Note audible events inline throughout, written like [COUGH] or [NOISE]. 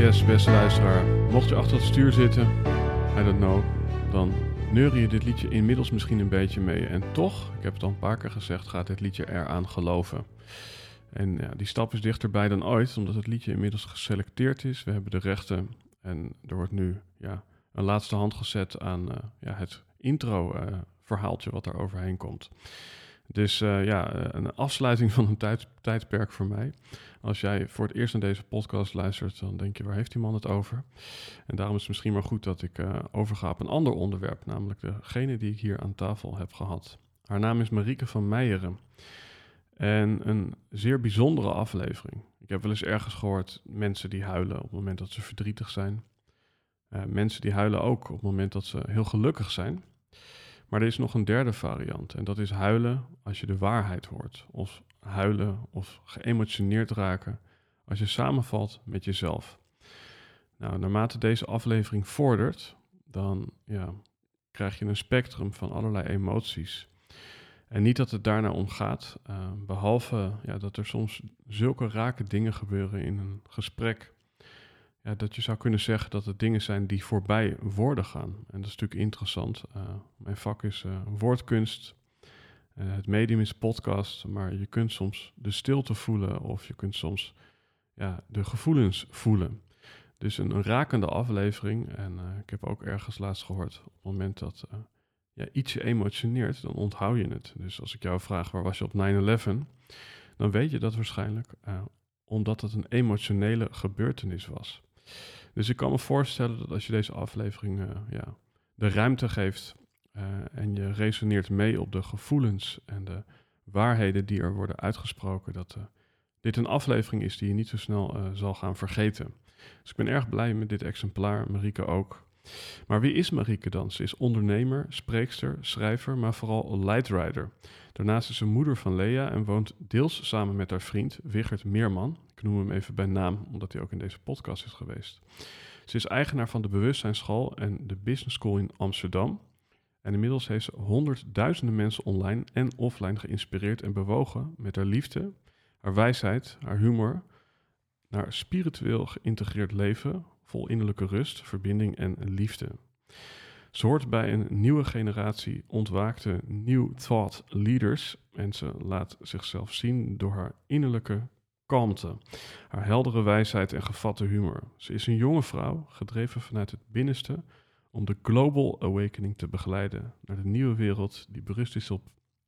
Yes, beste luisteraar. Mocht je achter het stuur zitten, I don't know, dan neur je dit liedje inmiddels misschien een beetje mee. En toch, ik heb het al een paar keer gezegd, gaat dit liedje eraan geloven. En ja, die stap is dichterbij dan ooit, omdat het liedje inmiddels geselecteerd is. We hebben de rechten en er wordt nu ja, een laatste hand gezet aan uh, ja, het intro-verhaaltje uh, wat er overheen komt. Dus uh, ja, een afsluiting van een tijd, tijdperk voor mij. Als jij voor het eerst naar deze podcast luistert, dan denk je, waar heeft die man het over? En daarom is het misschien maar goed dat ik uh, overga op een ander onderwerp, namelijk degene die ik hier aan tafel heb gehad. Haar naam is Marieke van Meijeren. En een zeer bijzondere aflevering. Ik heb wel eens ergens gehoord mensen die huilen op het moment dat ze verdrietig zijn. Uh, mensen die huilen ook op het moment dat ze heel gelukkig zijn. Maar er is nog een derde variant en dat is huilen als je de waarheid hoort. Of huilen of geëmotioneerd raken als je samenvalt met jezelf. Nou, naarmate deze aflevering vordert, dan ja, krijg je een spectrum van allerlei emoties. En niet dat het daarna om gaat, uh, behalve ja, dat er soms zulke rake dingen gebeuren in een gesprek. Ja, dat je zou kunnen zeggen dat het dingen zijn die voorbij woorden gaan. En dat is natuurlijk interessant. Uh, mijn vak is uh, woordkunst. Uh, het medium is podcast, maar je kunt soms de stilte voelen of je kunt soms ja, de gevoelens voelen. Dus een, een rakende aflevering. En ik heb ook ergens laatst gehoord, op het moment dat ja, iets je emotioneert, dan onthoud je het. Dus als ik jou vraag, waar was je op 9-11? Dan weet je dat waarschijnlijk omdat het een emotionele gebeurtenis was. Dus ik kan me voorstellen dat als je deze aflevering uh, ja, de ruimte geeft uh, en je resoneert mee op de gevoelens en de waarheden die er worden uitgesproken, dat uh, dit een aflevering is die je niet zo snel zal gaan vergeten. Dus ik ben erg blij met dit exemplaar, Marieke ook. Maar wie is Marieke dan? Ze is ondernemer, spreekster, schrijver, maar vooral lightrider. Daarnaast is ze moeder van Lea en woont deels samen met haar vriend Wigert Meerman. Ik noem hem even bij naam, omdat hij ook in deze podcast is geweest. Ze is eigenaar van de Bewustzijnsschool en de Business School in Amsterdam. En inmiddels heeft ze honderdduizenden mensen online en offline geïnspireerd en bewogen met haar liefde, haar wijsheid, haar humor, naar spiritueel geïntegreerd leven, vol innerlijke rust, verbinding en liefde. Ze hoort bij een nieuwe generatie ontwaakte New Thought leaders en ze laat zichzelf zien door haar innerlijke kalmte, haar heldere wijsheid en gevatte humor. Ze is een jonge vrouw, gedreven vanuit het binnenste, om de Global Awakening te begeleiden naar de nieuwe wereld die berust is op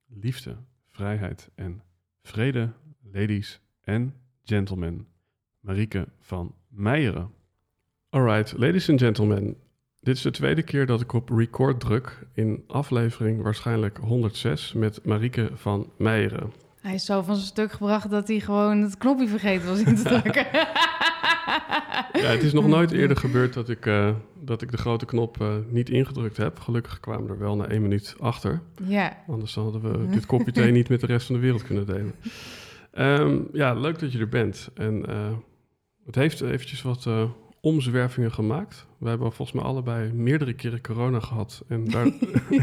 liefde, vrijheid en vrede, ladies en gentlemen. Marieke van Meijeren. Alright, ladies and gentlemen. Dit is de tweede keer dat ik op record druk in aflevering waarschijnlijk 106 met Marieke van Meijeren. Hij is zo van zijn stuk gebracht dat hij gewoon het knopje vergeten was in te [LAUGHS] drukken. ja, het is nog nooit eerder gebeurd dat ik, uh, dat ik de grote knop uh, niet ingedrukt heb. Gelukkig kwamen we er wel na één minuut achter. Ja. Anders hadden we dit kopje thee [LAUGHS] niet met de rest van de wereld kunnen delen. Um, ja, leuk dat je er bent. En uh, het heeft eventjes wat omzwervingen gemaakt. We hebben volgens mij allebei meerdere keren corona gehad. En daar...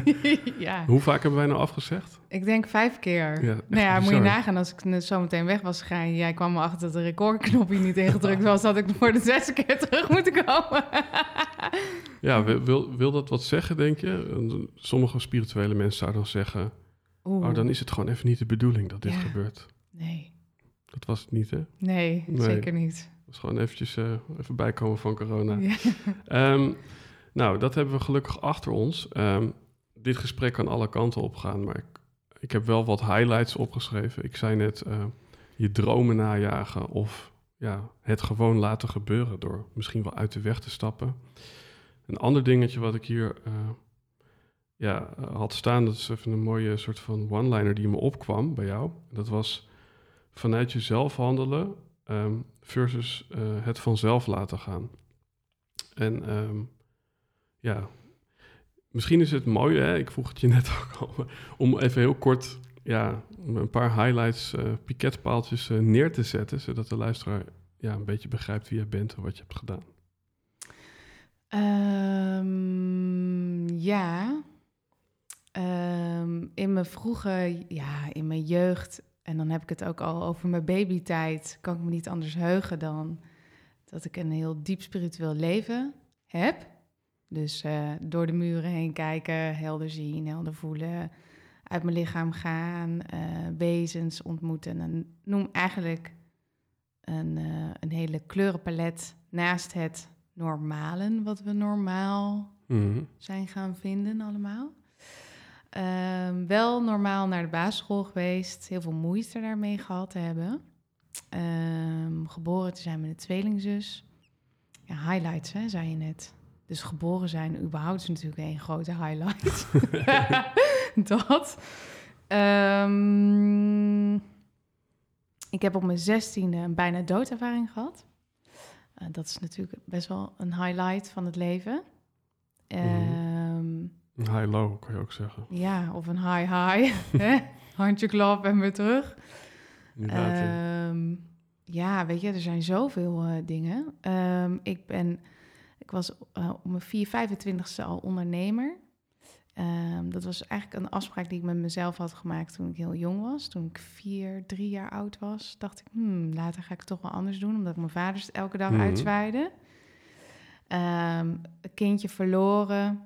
[LAUGHS] ja. Hoe vaak hebben wij nou afgezegd? Ik denk vijf keer. Ja, nou ja, moet je nagaan als ik net zo meteen weg was gegaan. Jij kwam erachter dat de recordknopje niet ingedrukt was. Dat ik voor de zesde keer terug moeten komen. [LAUGHS] ja, wil, wil dat wat zeggen, denk je? Sommige spirituele mensen zouden dan zeggen... Oeh. Oh, dan is het gewoon even niet de bedoeling dat dit Ja. gebeurt. Nee. Dat was het niet, hè? nee, Nee. zeker niet. Was gewoon eventjes eh, even bijkomen van corona. Ja. Ehm, nou, dat hebben we gelukkig achter ons. Ehm, dit gesprek kan alle kanten op gaan, maar ik, ik heb wel wat highlights opgeschreven. Ik zei net, eh, je dromen najagen of ja, het gewoon laten gebeuren door misschien wel uit de weg te stappen. Een ander dingetje wat ik hier eh, ja, had staan, dat is even een mooie soort van one-liner die me opkwam bij jou. Dat was vanuit jezelf handelen ehm, versus eh, het vanzelf laten gaan. En ehm, ja, misschien is het mooi, hè? ik vroeg het je [LAUGHS] net ook al, om even heel kort ja, een paar highlights, eh piketpaaltjes eh, neer te zetten, zodat de luisteraar ja, een beetje begrijpt wie je bent en wat je hebt gedaan. Ehm, ja. In mijn vroege, ja, in mijn jeugd, en dan heb ik het ook al over mijn babytijd, kan ik me niet anders heugen dan dat ik een heel diep spiritueel leven heb. Dus eh, door de muren heen kijken, helder zien, helder voelen, uit mijn lichaam gaan, eh, wezens ontmoeten. En noem eigenlijk een, eh, een hele kleurenpalet naast het normalen, wat we normaal Mhm. zijn gaan vinden allemaal. Ehm, wel normaal naar de basisschool geweest, heel veel moeite daarmee gehad te hebben. Ehm, geboren te zijn met een tweelingzus. Ja, highlights, hè, zei je net. Dus geboren zijn überhaupt is natuurlijk één grote highlight. [LAUGHS] [LAUGHS] dat. Ehm, ik heb op mijn zestiende een bijna doodervaring gehad. Eh, dat is natuurlijk best wel een highlight van het leven. Ehm, Een high-low, kan je ook zeggen. ja, of een high-high. [LAUGHS] Handje klap en weer terug. Ja. Ehm, ja, weet je, er zijn zoveel eh, dingen. Ehm, ik ben, ik was eh, op mijn 4, 25ste al ondernemer. Ehm, dat was eigenlijk een afspraak die ik met mezelf had gemaakt toen ik heel jong was. Toen ik vier, drie jaar oud was, dacht ik, hmm, later ga ik het toch wel anders doen, omdat ik mijn vader het elke dag Mhm. uitzwaaide. Een kindje verloren.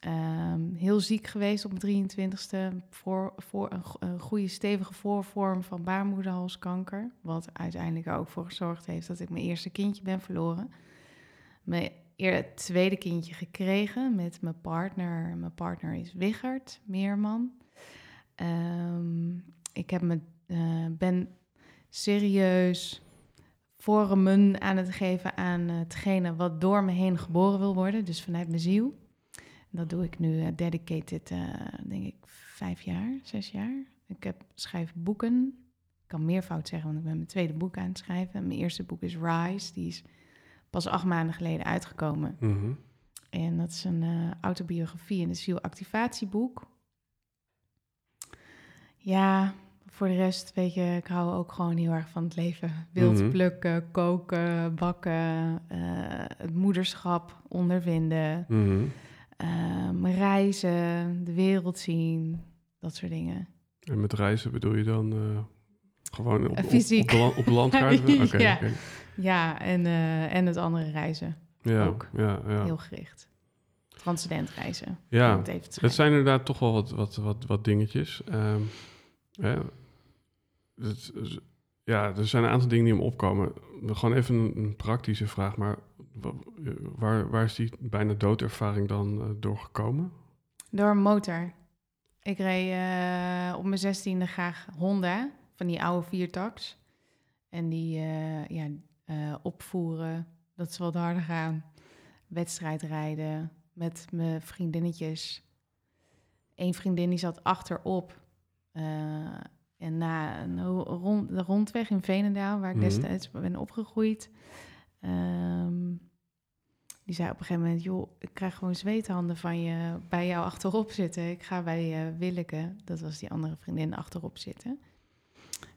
Ehm, heel ziek geweest op mijn 23ste. Voor, voor een, go- een goede stevige voorvorm van baarmoederhalskanker. Wat uiteindelijk er ook voor gezorgd heeft dat ik mijn eerste kindje ben verloren. Mijn tweede kindje gekregen met mijn partner. Mijn partner is Wichert Meerman. Ehm, ik heb me, eh, ben serieus vormen aan het geven aan eh, hetgene wat door me heen geboren wil worden. Dus vanuit mijn ziel. Dat doe ik nu eh, dedicated, eh, denk ik, vijf jaar, zes jaar. Ik heb, schrijf boeken. Ik kan meervoud zeggen, want ik ben mijn tweede boek aan het schrijven. Mijn eerste boek is Rise. Die is pas acht maanden geleden uitgekomen. Mhm. En dat is een eh, autobiografie en een zielactivatieboek. Ja, voor de rest, weet je, ik hou ook gewoon heel erg van het leven. Wild Mhm. plukken, koken, bakken, het moederschap ondervinden, Mhm. Ehm, reizen, de wereld zien, dat soort dingen. En met reizen bedoel je dan eh, gewoon op, Eh, op, fysiek. op, landkaart? [LAUGHS] Ja. Ja, en, eh, en het andere reizen, Ja, Ook. ja, ja. heel gericht. Transcendent reizen. Ja, het even zijn inderdaad toch wel wat, wat, wat, wat dingetjes. Ehm, hè, het, ja, er zijn een aantal dingen die me opkomen. Gewoon even een, praktische vraag, maar wa- waar, waar is die bijna doodervaring dan eh, doorgekomen? Door een motor. Ik reed eh, op mijn zestiende graag Honda, van die oude viertaks. En die eh, ja, opvoeren, dat ze wat harder gaan. Wedstrijd rijden met mijn vriendinnetjes. Eén vriendin die zat achterop. En na een ro- rond, de rondweg in Veenendaal, waar ik Mhm. destijds ben opgegroeid... ehm, die zei op een gegeven moment, joh, ik krijg gewoon zweethanden van je bij jou achterop zitten. Ik ga bij eh Willeke, dat was die andere vriendin, achterop zitten.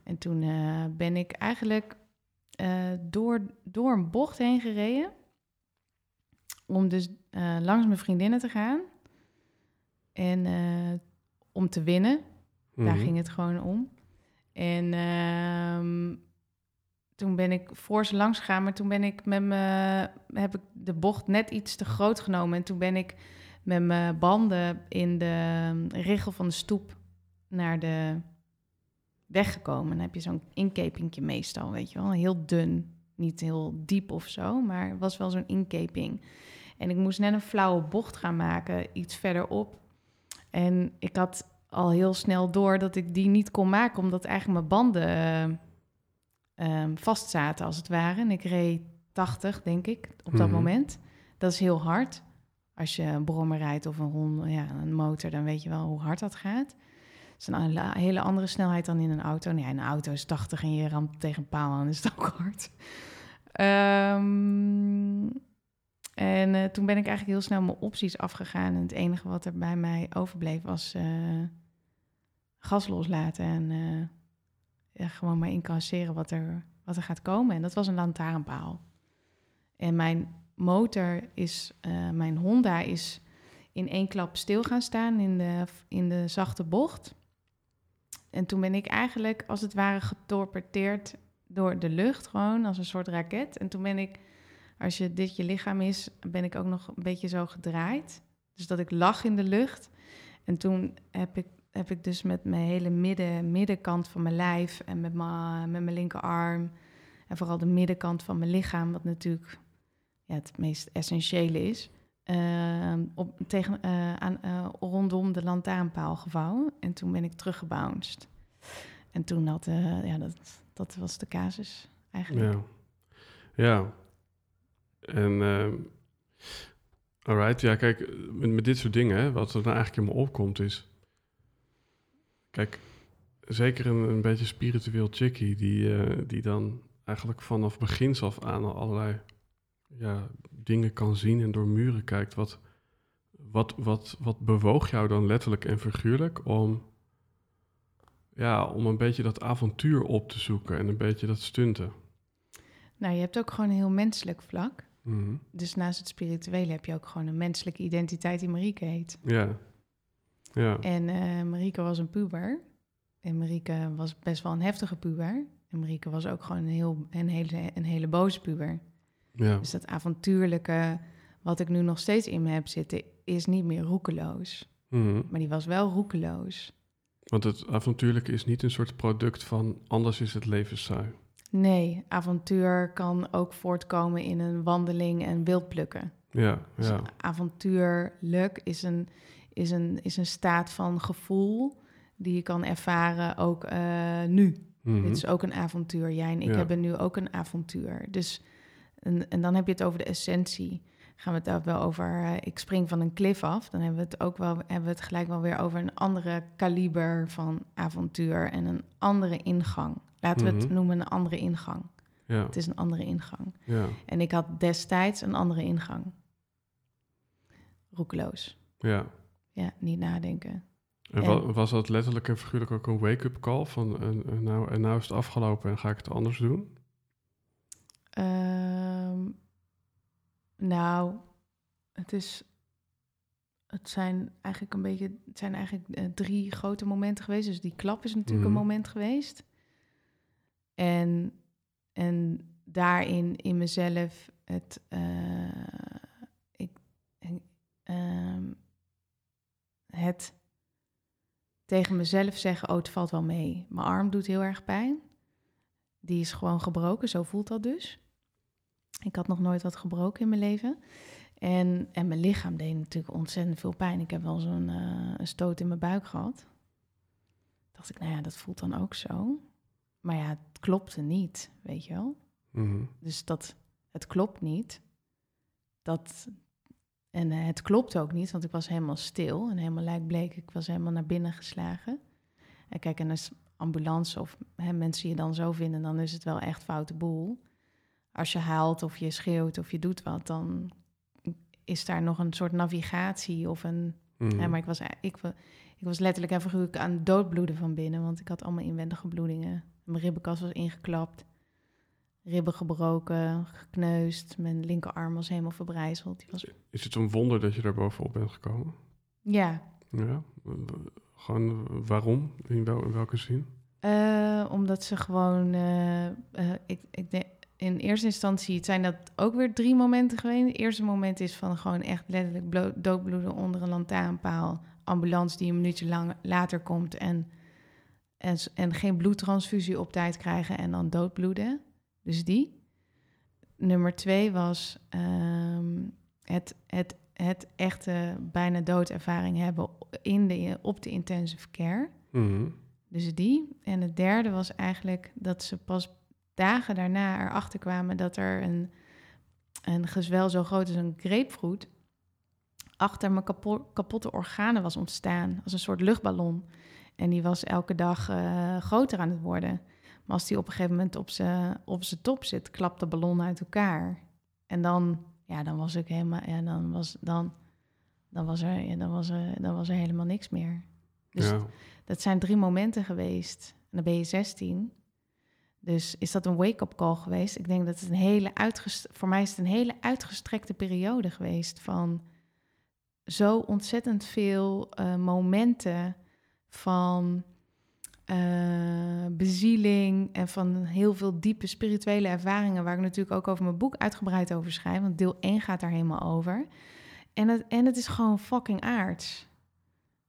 En toen eh, ben ik eigenlijk eh, door, door een bocht heen gereden. Om dus langs mijn vriendinnen te gaan. En om te winnen. Daar Mhm. ging het gewoon om. En ehm, toen ben ik voor ze langs gegaan, maar toen ben ik met me, heb ik de bocht net iets te groot genomen. En toen ben ik met mijn banden in de richel van de stoep naar de weg gekomen. Dan heb je zo'n inkepingje meestal, weet je wel, heel dun. niet heel diep of zo, maar het was wel zo'n inkeping. En ik moest net een flauwe bocht gaan maken, iets verderop. En ik had al heel snel door dat ik die niet kon maken, omdat eigenlijk mijn banden uh, vast zaten, als het ware. En ik reed 80, denk ik, op dat Mhm. moment. Dat is heel hard. Als je een brommer rijdt of een hond, ja, een motor, dan weet je wel hoe hard dat gaat. Het is een hele- andere snelheid dan in een auto. Nee, een auto is 80 en je ramt tegen een paal aan, is het ook [LAUGHS] hard. Ehm, en eh, toen ben ik eigenlijk heel snel mijn opties afgegaan. En het enige wat er bij mij overbleef was eh, gas loslaten. En eh, gewoon maar incasseren wat er, wat er gaat komen. En dat was een lantaarnpaal. En mijn motor is, eh, mijn Honda is in één klap stil gaan staan in de, in de zachte bocht. En toen ben ik eigenlijk als het ware getorpedeerd door de lucht, gewoon als een soort raket. En toen ben ik, als je dit je lichaam is, ben ik ook nog een beetje zo gedraaid. Dus dat ik lag in de lucht. En toen heb ik, heb ik dus met mijn hele midden, middenkant van mijn lijf en met mijn, met mijn linkerarm en vooral de middenkant van mijn lichaam, wat natuurlijk ja, het meest essentiële is, eh, op, tegen, eh, aan, eh, rondom de lantaarnpaal gevouwen. En toen ben ik teruggebounced. En toen had, eh, ja, dat, dat was de casus eigenlijk. Ja. Ja. En, ehm alright, ja, kijk, met, dit soort dingen, wat er nou eigenlijk in me opkomt is... Kijk, zeker een, een beetje spiritueel chickie, die, eh, die dan eigenlijk vanaf begins af aan al allerlei ja, dingen kan zien en door muren kijkt. Wat, wat, wat, wat bewoog jou dan letterlijk en figuurlijk om, ja, om een beetje dat avontuur op te zoeken en een beetje dat stunten? Nou, je hebt ook gewoon een heel menselijk vlak. Mhm. Dus naast het spirituele heb je ook gewoon een menselijke identiteit die Marieke heet. Ja. Ja. En eh Marieke was een puber. En Marieke was best wel een heftige puber. En Marieke was ook gewoon een, heel, een, hele, een hele boze puber. Ja. Dus dat avontuurlijke, wat ik nu nog steeds in me heb zitten, is niet meer roekeloos. Mhm. Maar die was wel roekeloos. Want het avontuurlijke is niet een soort product van anders is het leven saai. Nee, avontuur kan ook voortkomen in een wandeling en wildplukken. Ja, Dus ja. avontuurlijk is een, is, een, is een staat van gevoel die je kan ervaren ook eh, nu. Mhm. Dit is ook een avontuur. Jij en ik Ja. hebben nu ook een avontuur. Dus, en, en dan heb je het over de essentie. Gaan we het ook wel over, eh, ik spring van een klif af. Dan hebben we het ook wel, hebben we het gelijk wel weer over een andere kaliber van avontuur en een andere ingang. Laten we het Mhm. noemen een andere ingang. Ja, Het is een andere ingang. ja, En ik had destijds een andere ingang. Roekeloos. ja. Ja, niet nadenken. En En- wa- was dat letterlijk en figuurlijk ook een wake-up call van en, en nou, en nou is het afgelopen en ga ik het anders doen? Ehm, nou, het is. Het zijn eigenlijk een beetje. Het zijn eigenlijk eh, drie grote momenten geweest. Dus die klap is natuurlijk Mhm. een moment geweest. En, en daarin in mezelf het. eh, ik, en, ehm, het tegen mezelf zeggen: Oh, het valt wel mee. Mijn arm doet heel erg pijn. Die is gewoon gebroken, zo voelt dat dus. Ik had nog nooit wat gebroken in mijn leven. En, en mijn lichaam deed natuurlijk ontzettend veel pijn. Ik heb wel zo'n eh, een stoot in mijn buik gehad. Dacht ik, nou ja, dat voelt dan ook zo. Maar ja, het klopte niet, weet je wel. Mhm. Dus dat, het klopt niet. Dat, en eh, het klopt ook niet, want ik was helemaal stil en helemaal lijkbleek. Ik was helemaal naar binnen geslagen. En kijk, en als ambulance of hè, mensen je dan zo vinden, dan is het wel echt foute boel. Als je haalt of je schreeuwt of je doet wat, dan is daar nog een soort navigatie of een... Mhm. Ja, maar ik was, e- ik, ik was letterlijk en figuurlijk aan het doodbloeden van binnen, want ik had allemaal inwendige bloedingen. Mijn ribbenkast was ingeklapt, ribben gebroken, gekneusd. Mijn linkerarm was helemaal verbrijzeld. Die was, Is het een wonder dat je daar bovenop bent gekomen? ja, Ja. Gewoon waarom? In, wel, in welke zin? Eh, omdat ze gewoon, eh, eh, ik, ik denk, in eerste instantie het zijn dat ook weer drie momenten geweest. Het eerste moment is van gewoon echt letterlijk blo- doodbloeden onder een lantaarnpaal. Ambulance die een minuutje lang later komt en, en, en geen bloedtransfusie op tijd krijgen en dan doodbloeden. Dus die. nummer twee was ehm, het, het, het echte bijna doodervaring hebben in de, op de intensive care. Mhm. Dus die. En het derde was eigenlijk dat ze pas dagen daarna erachter kwamen dat er een, een gezwel zo groot als een grapefruit achter mijn kapo- kapotte organen was ontstaan. Als een soort luchtballon. En die was elke dag eh, groter aan het worden. Maar als die op een gegeven moment op zijn op zijn top zit, klapt de ballon uit elkaar. En dan, ja, dan was ik helemaal, ja, dan was, dan, dan was er, ja, dan was er, dan was er helemaal niks meer. Dus ja. dat zijn drie momenten geweest. En dan ben je 16. Dus is dat een wake-up call geweest? Ik denk dat het een hele uitgest voor mij is het een hele uitgestrekte periode geweest van zo ontzettend veel eh, momenten van eh, bezieling en van heel veel diepe spirituele ervaringen, waar ik natuurlijk ook over mijn boek uitgebreid over schrijf, want deel 1 gaat daar helemaal over. En het, en het is gewoon fucking aards.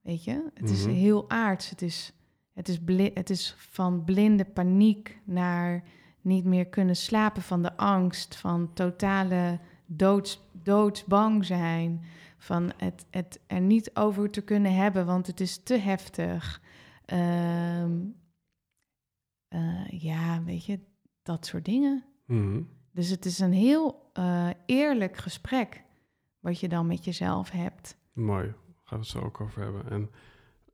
Weet je? Het is Mhm. heel aards. Het is, het, is het is van blinde paniek naar niet meer kunnen slapen van de angst, van totale doods, doodsbang zijn, van het, het er niet over te kunnen hebben, want het is te heftig. Ehm, eh, ja, weet je, dat soort dingen. Mhm. Dus het is een heel eh, eerlijk gesprek wat je dan met jezelf hebt. Mooi, gaan we het zo ook over hebben. En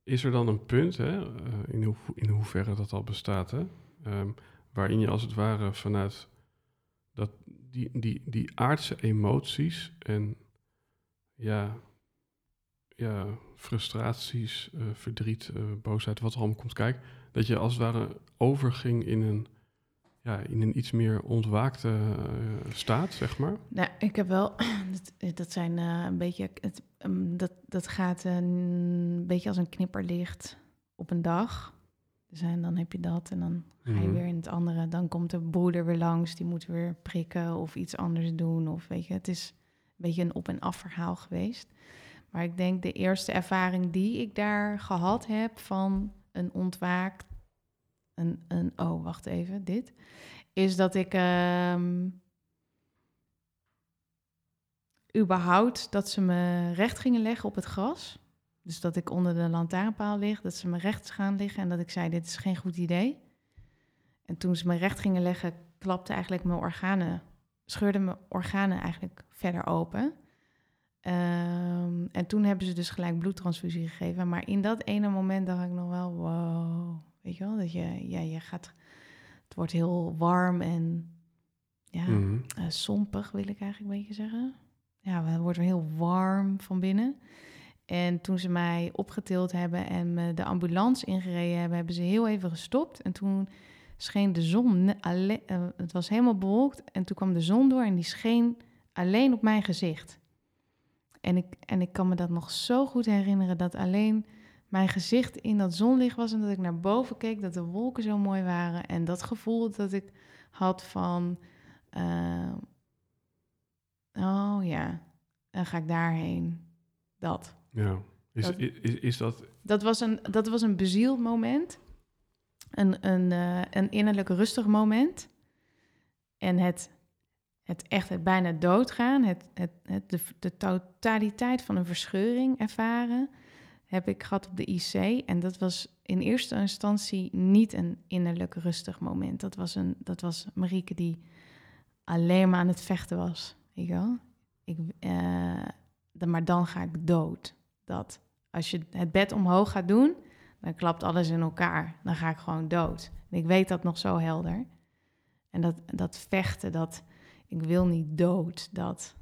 is er dan een punt, hè, eh, in, in hoeverre dat al bestaat, hè, ehm, waarin je als het ware vanuit dat, die, die, die aardse emoties en ja, ja, frustraties, eh, verdriet, eh, boosheid, wat er allemaal komt kijken, dat je als het ware overging in een, ja, in een iets meer ontwaakte eh, staat, zeg maar? Nou, ik heb wel, [CLEARS THROAT] dat, dat zijn een beetje, het, ehm, dat, dat gaat een beetje als een knipperlicht op een dag. Dus en dan heb je dat en dan ga je Mhm. weer in het andere. Dan komt de broeder weer langs, die moet weer prikken of iets anders doen. Of weet je, het is een beetje een op- en af verhaal geweest. Maar ik denk de eerste ervaring die ik daar gehad heb van een ontwaakt, een, een oh wacht even, dit, is dat ik ehm, überhaupt dat ze me recht gingen leggen op het gras. Dus dat ik onder de lantaarnpaal lig, dat ze me recht gaan liggen en dat ik zei, dit is geen goed idee. En toen ze me recht gingen leggen, klapte eigenlijk mijn organen, scheurden mijn organen eigenlijk verder open. Ehm, en toen hebben ze dus gelijk bloedtransfusie gegeven. Maar in dat ene moment dacht ik nog wel, wow, weet je wel, dat je, ja, je gaat, het wordt heel warm en ja, Mhm. eh, sompig wil ik eigenlijk een beetje zeggen. Ja, het wordt heel warm van binnen. En toen ze mij opgetild hebben en me de ambulance ingereden hebben, hebben ze heel even gestopt. En toen scheen de zon, eh, het was helemaal bewolkt. En toen kwam de zon door en die scheen alleen op mijn gezicht. En ik, en ik kan me dat nog zo goed herinneren, dat alleen mijn gezicht in dat zonlicht was en dat ik naar boven keek, dat de wolken zo mooi waren. En dat gevoel dat ik had van, eh, oh ja, dan ga ik daarheen. Dat. Ja. Is, Dat- is, is, is dat... Dat was een, dat was een bezield moment. Een, een, eh, een innerlijk rustig moment. En het, het echt bijna doodgaan, het, het, het, de, de totaliteit van een verscheuring ervaren, heb ik gehad op de IC. En dat was in eerste instantie niet een innerlijk rustig moment. Dat was, een, dat was Marieke die alleen maar aan het vechten was. Weet je wel? Ik, eh, maar dan ga ik dood. Dat. Als je het bed omhoog gaat doen, dan klapt alles in elkaar. Dan ga ik gewoon dood. En ik weet dat nog zo helder. En dat, dat vechten, dat ik wil niet dood, dat...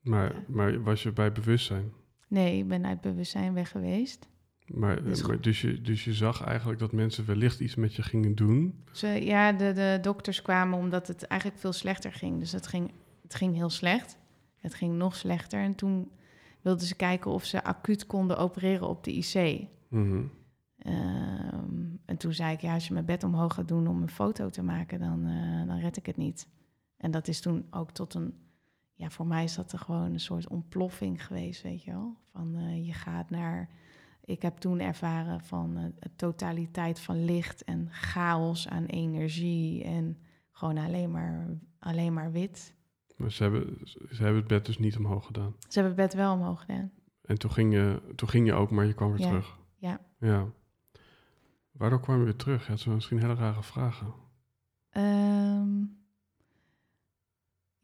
Maar, Ja. maar was je bij bewustzijn? Nee, ik ben uit bewustzijn weg geweest. Maar, Dus maar dus, je, dus je zag eigenlijk dat mensen wellicht iets met je gingen doen. Ze, ja, de, de dokters kwamen omdat het eigenlijk veel slechter ging. Dus het ging, het ging heel slecht. Het ging nog slechter. En toen wilden ze kijken of ze acuut konden opereren op de IC. Mhm. Ehm, en toen zei ik, ja, als je mijn bed omhoog gaat doen om een foto te maken, dan, eh, dan red ik het niet. En dat is toen ook tot een, ja, voor mij is dat er gewoon een soort ontploffing geweest, weet je wel. Van eh, je gaat naar, ik heb toen ervaren van de totaliteit van licht en chaos aan energie en gewoon alleen maar, alleen maar wit. Maar ze hebben, ze hebben het bed dus niet omhoog gedaan. Ze hebben het bed wel omhoog gedaan. En toen ging je, toen ging je ook, maar je kwam weer Ja, terug. ja. Ja. Waardoor kwam je weer terug? Ja, dat zijn misschien hele rare vragen. Ehm,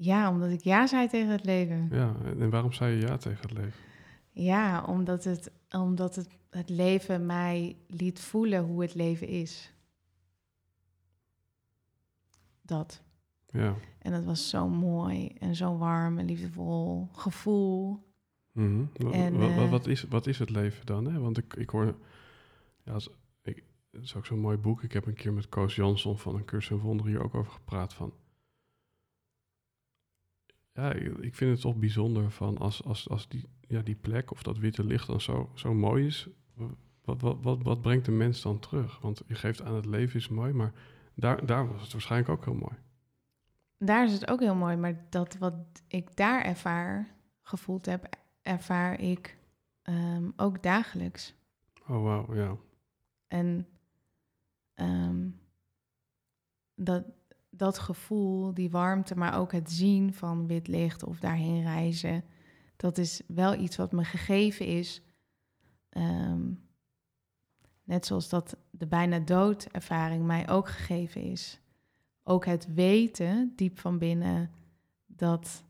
ja, omdat ik ja zei tegen het leven. Ja, en, en waarom zei je ja tegen het leven? Ja, omdat het, omdat het, het leven mij liet voelen hoe het leven is. Dat. Ja. En dat was zo mooi en zo warm en liefdevol gevoel. Mhm. Wa- En, eh, wat, is, wat is het leven dan? Hè? Want ik, ik hoor... Ja, als, ik, het is ook zo'n mooi boek. Ik heb een keer met Koos Jansson van een cursus in wonderen hier ook over gepraat van... Ja, ik, vind het toch bijzonder van als, als, als die, ja, die plek of dat witte licht dan zo, zo mooi is. Wat, wat, wat, wat brengt de mens dan terug? Want je geeft aan het leven is mooi, maar daar, daar was het waarschijnlijk ook heel mooi. Daar is het ook heel mooi, maar dat wat ik daar ervaar, gevoeld heb, ervaar ik ehm, ook dagelijks. Oh, wauw, ja. En ehm, dat, dat gevoel, die warmte, maar ook het zien van wit licht of daarheen reizen, dat is wel iets wat me gegeven is. Ehm, net zoals dat de bijna doodervaring mij ook gegeven is. Ook het weten diep van binnen dat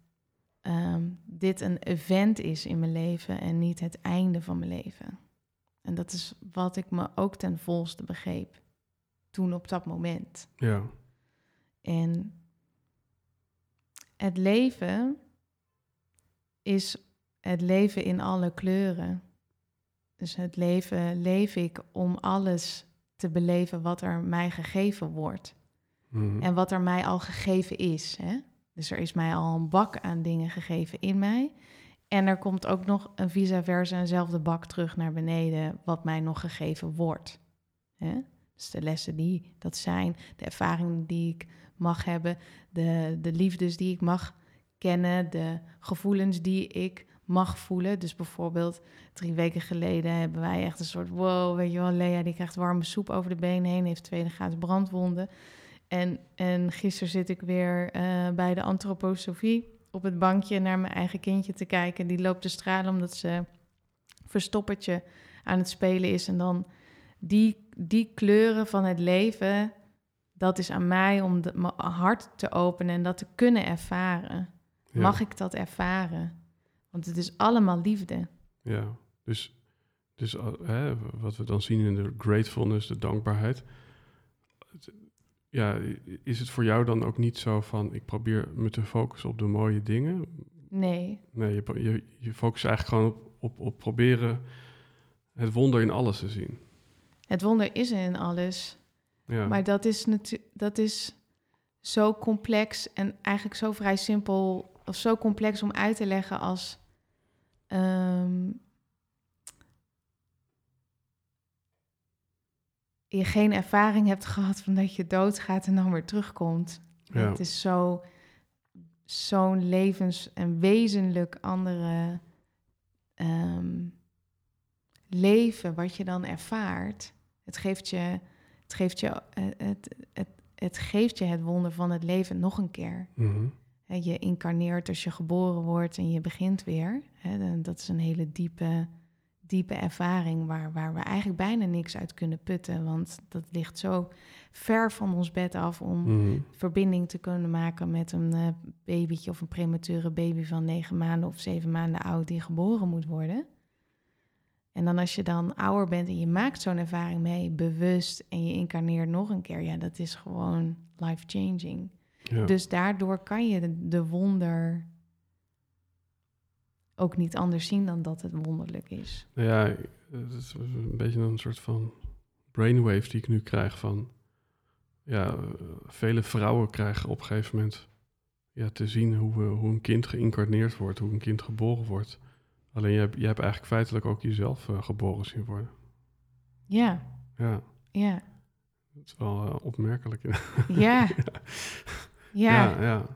ehm, dit een event is in mijn leven en niet het einde van mijn leven. En dat is wat ik me ook ten volste begreep toen op dat moment. Ja, En het leven is het leven in alle kleuren. Dus het leven leef ik om alles te beleven wat er mij gegeven wordt. Mhm. En wat er mij al gegeven is. Hè? Dus er is mij al een bak aan dingen gegeven in mij. En er komt ook nog een vice versa eenzelfde bak terug naar beneden, wat mij nog gegeven wordt. Hè? De lessen die dat zijn, de ervaringen die ik mag hebben, de, de liefdes die ik mag kennen, de gevoelens die ik mag voelen. Dus bijvoorbeeld drie weken geleden hebben wij echt een soort wow, weet je wel, Lea die krijgt warme soep over de benen heen, heeft tweede graad brandwonden. En, en gisteren zit ik weer eh, bij de antroposofie op het bankje naar mijn eigen kindje te kijken. Die loopt te stralen omdat ze verstoppertje aan het spelen is. En dan die, die kleuren van het leven, dat is aan mij om de, mijn hart te openen en dat te kunnen ervaren. ja. Mag ik dat ervaren? Want het is allemaal liefde. Ja, dus, dus uh, hè, wat we dan zien in de gratefulness, de dankbaarheid. Ja, is het voor jou dan ook niet zo van, ik probeer me te focussen op de mooie dingen? Nee, Nee, je, je, je focust eigenlijk gewoon op, op, op proberen het wonder in alles te zien. Het wonder is er in alles. Ja, Maar dat is, dat is zo complex en eigenlijk zo vrij simpel, of zo complex om uit te leggen als. ehm, je geen ervaring hebt gehad van dat je doodgaat en dan weer terugkomt. ja, Het is zo, zo'n levens- en wezenlijk andere ehm, leven wat je dan ervaart. Het geeft je het, geeft je, eh, het, het, het geeft je het wonder van het leven nog een keer. mhm, Je incarneert als je geboren wordt en je begint weer. Dat is een hele diepe, diepe ervaring waar, waar we eigenlijk bijna niks uit kunnen putten. Want dat ligt zo ver van ons bed af om mhm. verbinding te kunnen maken met een eh, babytje of een premature baby van negen maanden of zeven maanden oud die geboren moet worden. En dan als je dan ouder bent en je maakt zo'n ervaring mee, bewust, en je incarneert nog een keer, ja, dat is gewoon life-changing. ja. Dus daardoor kan je de, de wonder ook niet anders zien dan dat het wonderlijk is. Nou ja, het is een beetje een soort van brainwave die ik nu krijg van... Ja, vele vrouwen krijgen op een gegeven moment ja, te zien hoe, hoe een kind geïncarneerd wordt, hoe een kind geboren wordt. Alleen je hebt, je hebt eigenlijk feitelijk ook jezelf eh, geboren zien worden. Ja, Ja, ja, dat is wel eh, opmerkelijk. [LAUGHS] ja, ja. ja, ja.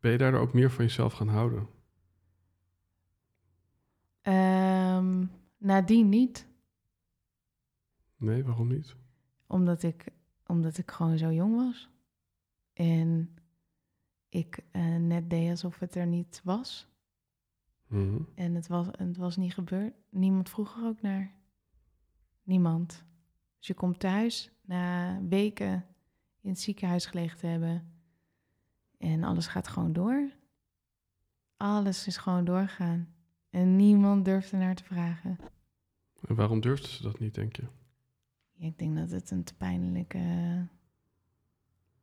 Ben je daardoor ook meer van jezelf gaan houden? Ehm, nadien niet. Nee, waarom niet? Omdat ik, omdat ik gewoon zo jong was. En ik eh, net deed alsof het er niet was. Mhm. En het was, het was niet gebeurd. Niemand vroeg er ook naar. Niemand. Dus je komt thuis na weken in het ziekenhuis gelegen te hebben. En alles gaat gewoon door. Alles is gewoon doorgaan. En niemand durfde naar te vragen. En waarom durfden ze dat niet, denk je? Ja, ik denk dat het een te pijnlijk, eh,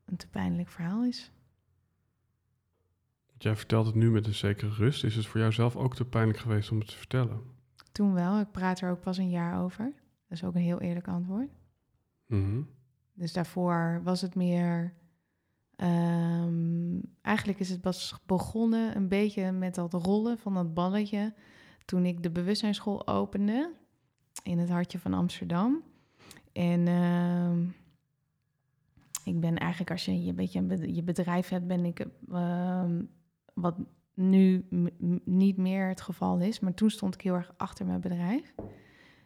een te pijnlijk verhaal is. Jij vertelt het nu met een zekere rust. Is het voor jou zelf ook te pijnlijk geweest om het te vertellen? Toen wel. Ik praat er ook pas een jaar over. Dat is ook een heel eerlijk antwoord. Mhm. Dus daarvoor was het meer. ehm, eigenlijk is het pas begonnen een beetje met dat rollen van dat balletje. Toen ik de bewustzijnsschool opende in het hartje van Amsterdam. En ehm, ik ben eigenlijk, als je je, beetje een je bedrijf hebt, ben ik. ehm, wat nu niet meer het geval is. Maar toen stond ik heel erg achter mijn bedrijf.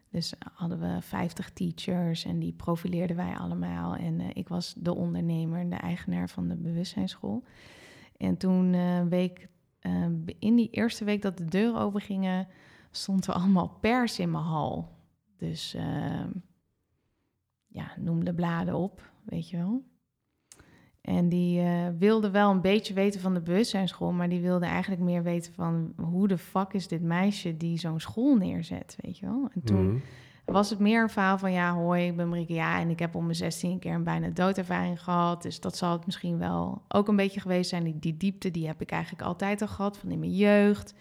Dus hadden we 50 teachers en die profileerden wij allemaal. En eh, ik was de ondernemer, de eigenaar van de bewustzijnsschool. En toen eh, week, eh, in die eerste week dat de deuren open gingen, stond er allemaal pers in mijn hal. Dus eh, ja, noem de bladen op, weet je wel. En die eh wilde wel een beetje weten van de bewustzijnsschool, maar die wilde eigenlijk meer weten van hoe de fuck is dit meisje die zo'n school neerzet, weet je wel. En toen Mhm. was het meer een verhaal van ja, hoi, ik ben Marieke, ja, en ik heb om mijn 16 keer een bijna doodervaring gehad, dus dat zal het misschien wel ook een beetje geweest zijn. Die, die diepte, die heb ik eigenlijk altijd al gehad, van in mijn jeugd.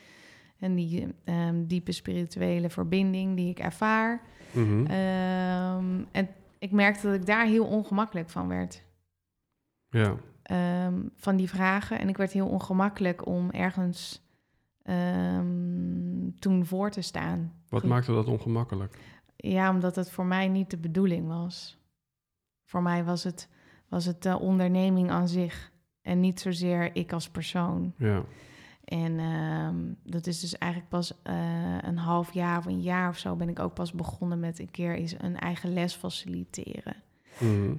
En die ehm, diepe spirituele verbinding die ik ervaar. Mhm. Ehm, en ik merkte dat ik daar heel ongemakkelijk van werd. Ja. ehm, van die vragen. En ik werd heel ongemakkelijk om ergens ehm, toen voor te staan. Wat Goed. maakte dat ongemakkelijk? Ja, omdat het voor mij niet de bedoeling was. Voor mij was het, was het de onderneming aan zich. En niet zozeer ik als persoon. Ja. En ehm, dat is dus eigenlijk pas eh, een half jaar of een jaar of zo ben ik ook pas begonnen met een keer eens een eigen les faciliteren.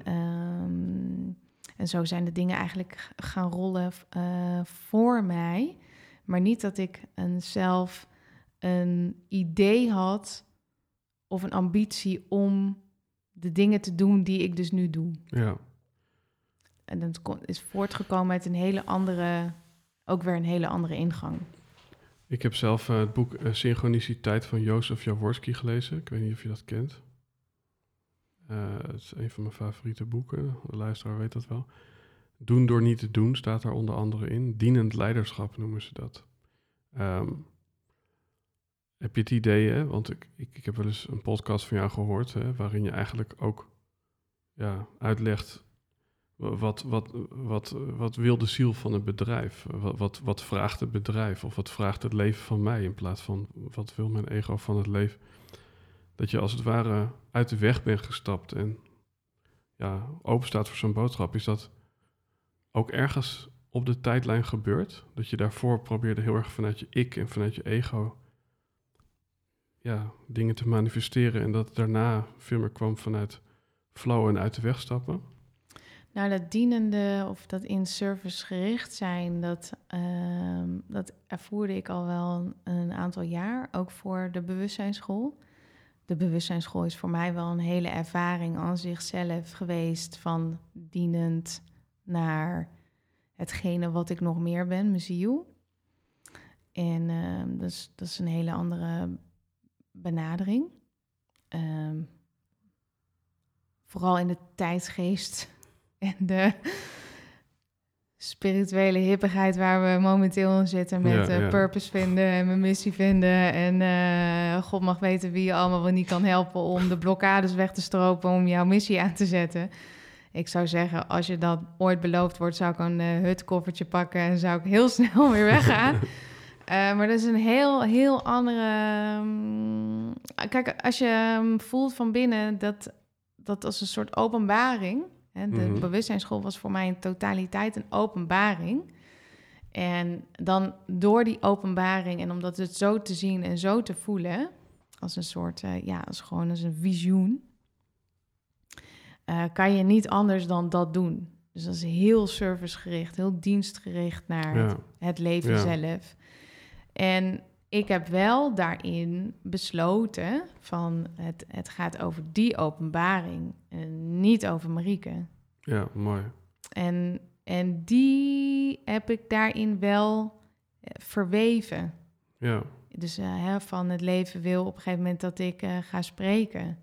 Ehm, en zo zijn de dingen eigenlijk gaan rollen eh, voor mij. Maar niet dat ik een zelf een idee had of een ambitie om de dingen te doen die ik dus nu doe. Ja. En dat is voortgekomen uit een hele andere, ook weer een hele andere ingang. Ik heb zelf eh, het boek eh, Synchroniciteit van Jozef Jaworski gelezen. Ik weet niet of je dat kent. Eh, het is een van mijn favoriete boeken. De luisteraar weet dat wel. Doen door niet te doen staat daar onder andere in. Dienend leiderschap noemen ze dat. Ehm, heb je het idee, hè? want ik, ik, ik heb wel eens een podcast van jou gehoord... Hè, waarin je eigenlijk ook ja, uitlegt... wa- Wat, wat, wat, wat wil de ziel van het bedrijf? Wat, wat, wat vraagt het bedrijf? Of wat vraagt het leven van mij? In plaats van wat wil mijn ego van het leven? Dat je als het ware uit de weg bent gestapt en ja, open staat voor zo'n boodschap. Is dat ook ergens op de tijdlijn gebeurd? Dat je daarvoor probeerde heel erg vanuit je ik en vanuit je ego ja, dingen te manifesteren. En dat daarna veel meer kwam vanuit flow en uit de weg stappen. Nou, dat dienende of dat in service gericht zijn, dat, ehm, dat ervoerde ik al wel een aantal jaar, ook voor de bewustzijnsschool. De bewustzijnsschool is voor mij wel een hele ervaring aan zichzelf geweest, van dienend naar hetgene wat ik nog meer ben, mijn ziel. En ehm, dat, is, dat is een hele andere benadering. Ehm, vooral in de tijdsgeest [LAUGHS] en de spirituele hippigheid waar we momenteel in zitten met Ja, eh, ja. purpose vinden en mijn missie vinden. En eh, God mag weten wie je allemaal wel niet kan helpen om de blokkades weg te stropen om jouw missie aan te zetten. Ik zou zeggen, als je dat ooit beloofd wordt, zou ik een eh, hutkoffertje pakken en zou ik heel [LAUGHS] snel weer weggaan. Maar dat is een heel, heel andere. mm, kijk, als je mm, voelt van binnen dat dat als een soort openbaring. De Mhm. bewustzijnsschool was voor mij in totaliteit een openbaring. En dan door die openbaring en omdat het zo te zien en zo te voelen, als een soort, eh, ja, als gewoon als een visioen, eh, kan je niet anders dan dat doen. Dus dat is heel servicegericht, heel dienstgericht naar Ja. het, het leven Ja. zelf. En ik heb wel daarin besloten van het, het gaat over die openbaring en niet over Marieke. Ja, mooi. En, en die heb ik daarin wel eh, verweven. Ja, Dus eh, hè, van het leven wil op een gegeven moment dat ik eh, ga spreken.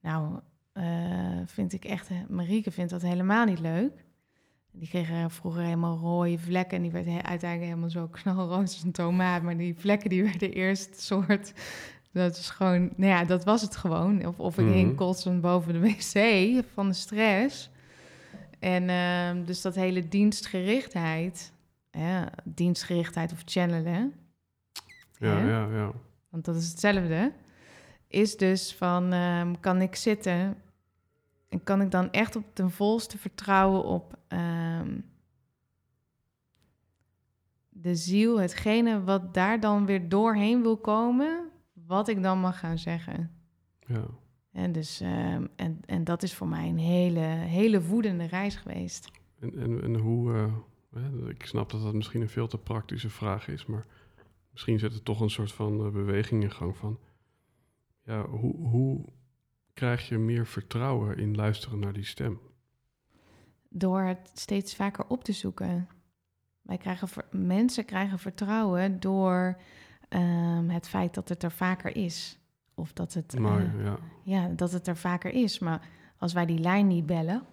Nou, eh, vind ik echt, Marieke vindt dat helemaal niet leuk. Die kreeg er vroeger helemaal rode vlekken en die werd uiteindelijk helemaal zo knalrood als een tomaat. Maar die vlekken die werden eerst soort, dat is gewoon, nou ja, dat was het gewoon. Of, of ik hing kotsend boven de wc van de stress. En ehm, dus dat hele dienstgerichtheid, ja, dienstgerichtheid of channelen, ja, ja, ja. want dat is hetzelfde, is dus van ehm, kan ik zitten en kan ik dan echt op ten volste vertrouwen op ehm, de ziel, hetgene wat daar dan weer doorheen wil komen, wat ik dan mag gaan zeggen. ja. En, dus, ehm, en, en dat is voor mij een hele, hele voedende reis geweest. En, en, en hoe, eh, ik snap dat dat misschien een veel te praktische vraag is, maar misschien zet het toch een soort van eh, beweging in gang van, ja, hoe, hoe krijg je meer vertrouwen in luisteren naar die stem? Door het steeds vaker op te zoeken. Wij krijgen, mensen krijgen vertrouwen door ehm, het feit dat het er vaker is. Of dat het, Maar eh, ja, ja, dat het er vaker is. Maar als wij die lijn niet bellen,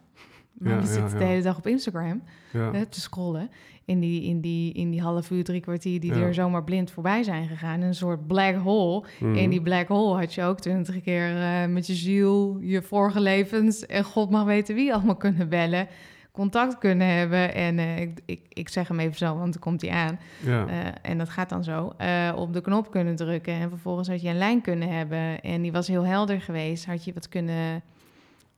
maar Ja, zitten de ja. hele dag op Instagram hè, te scrollen. In die, in, die, in die half uur, drie kwartier die er zomaar blind voorbij zijn gegaan. Een soort black hole. mhm. In die black hole had je ook twintig keer eh, met je ziel, je vorige levens en god mag weten wie allemaal kunnen bellen. Contact kunnen hebben. En eh, ik, ik, ik zeg hem even zo, want dan komt hij aan. ja, Eh, en dat gaat dan zo. op de knop kunnen drukken. En vervolgens had je een lijn kunnen hebben. En die was heel helder geweest. Had je wat kunnen.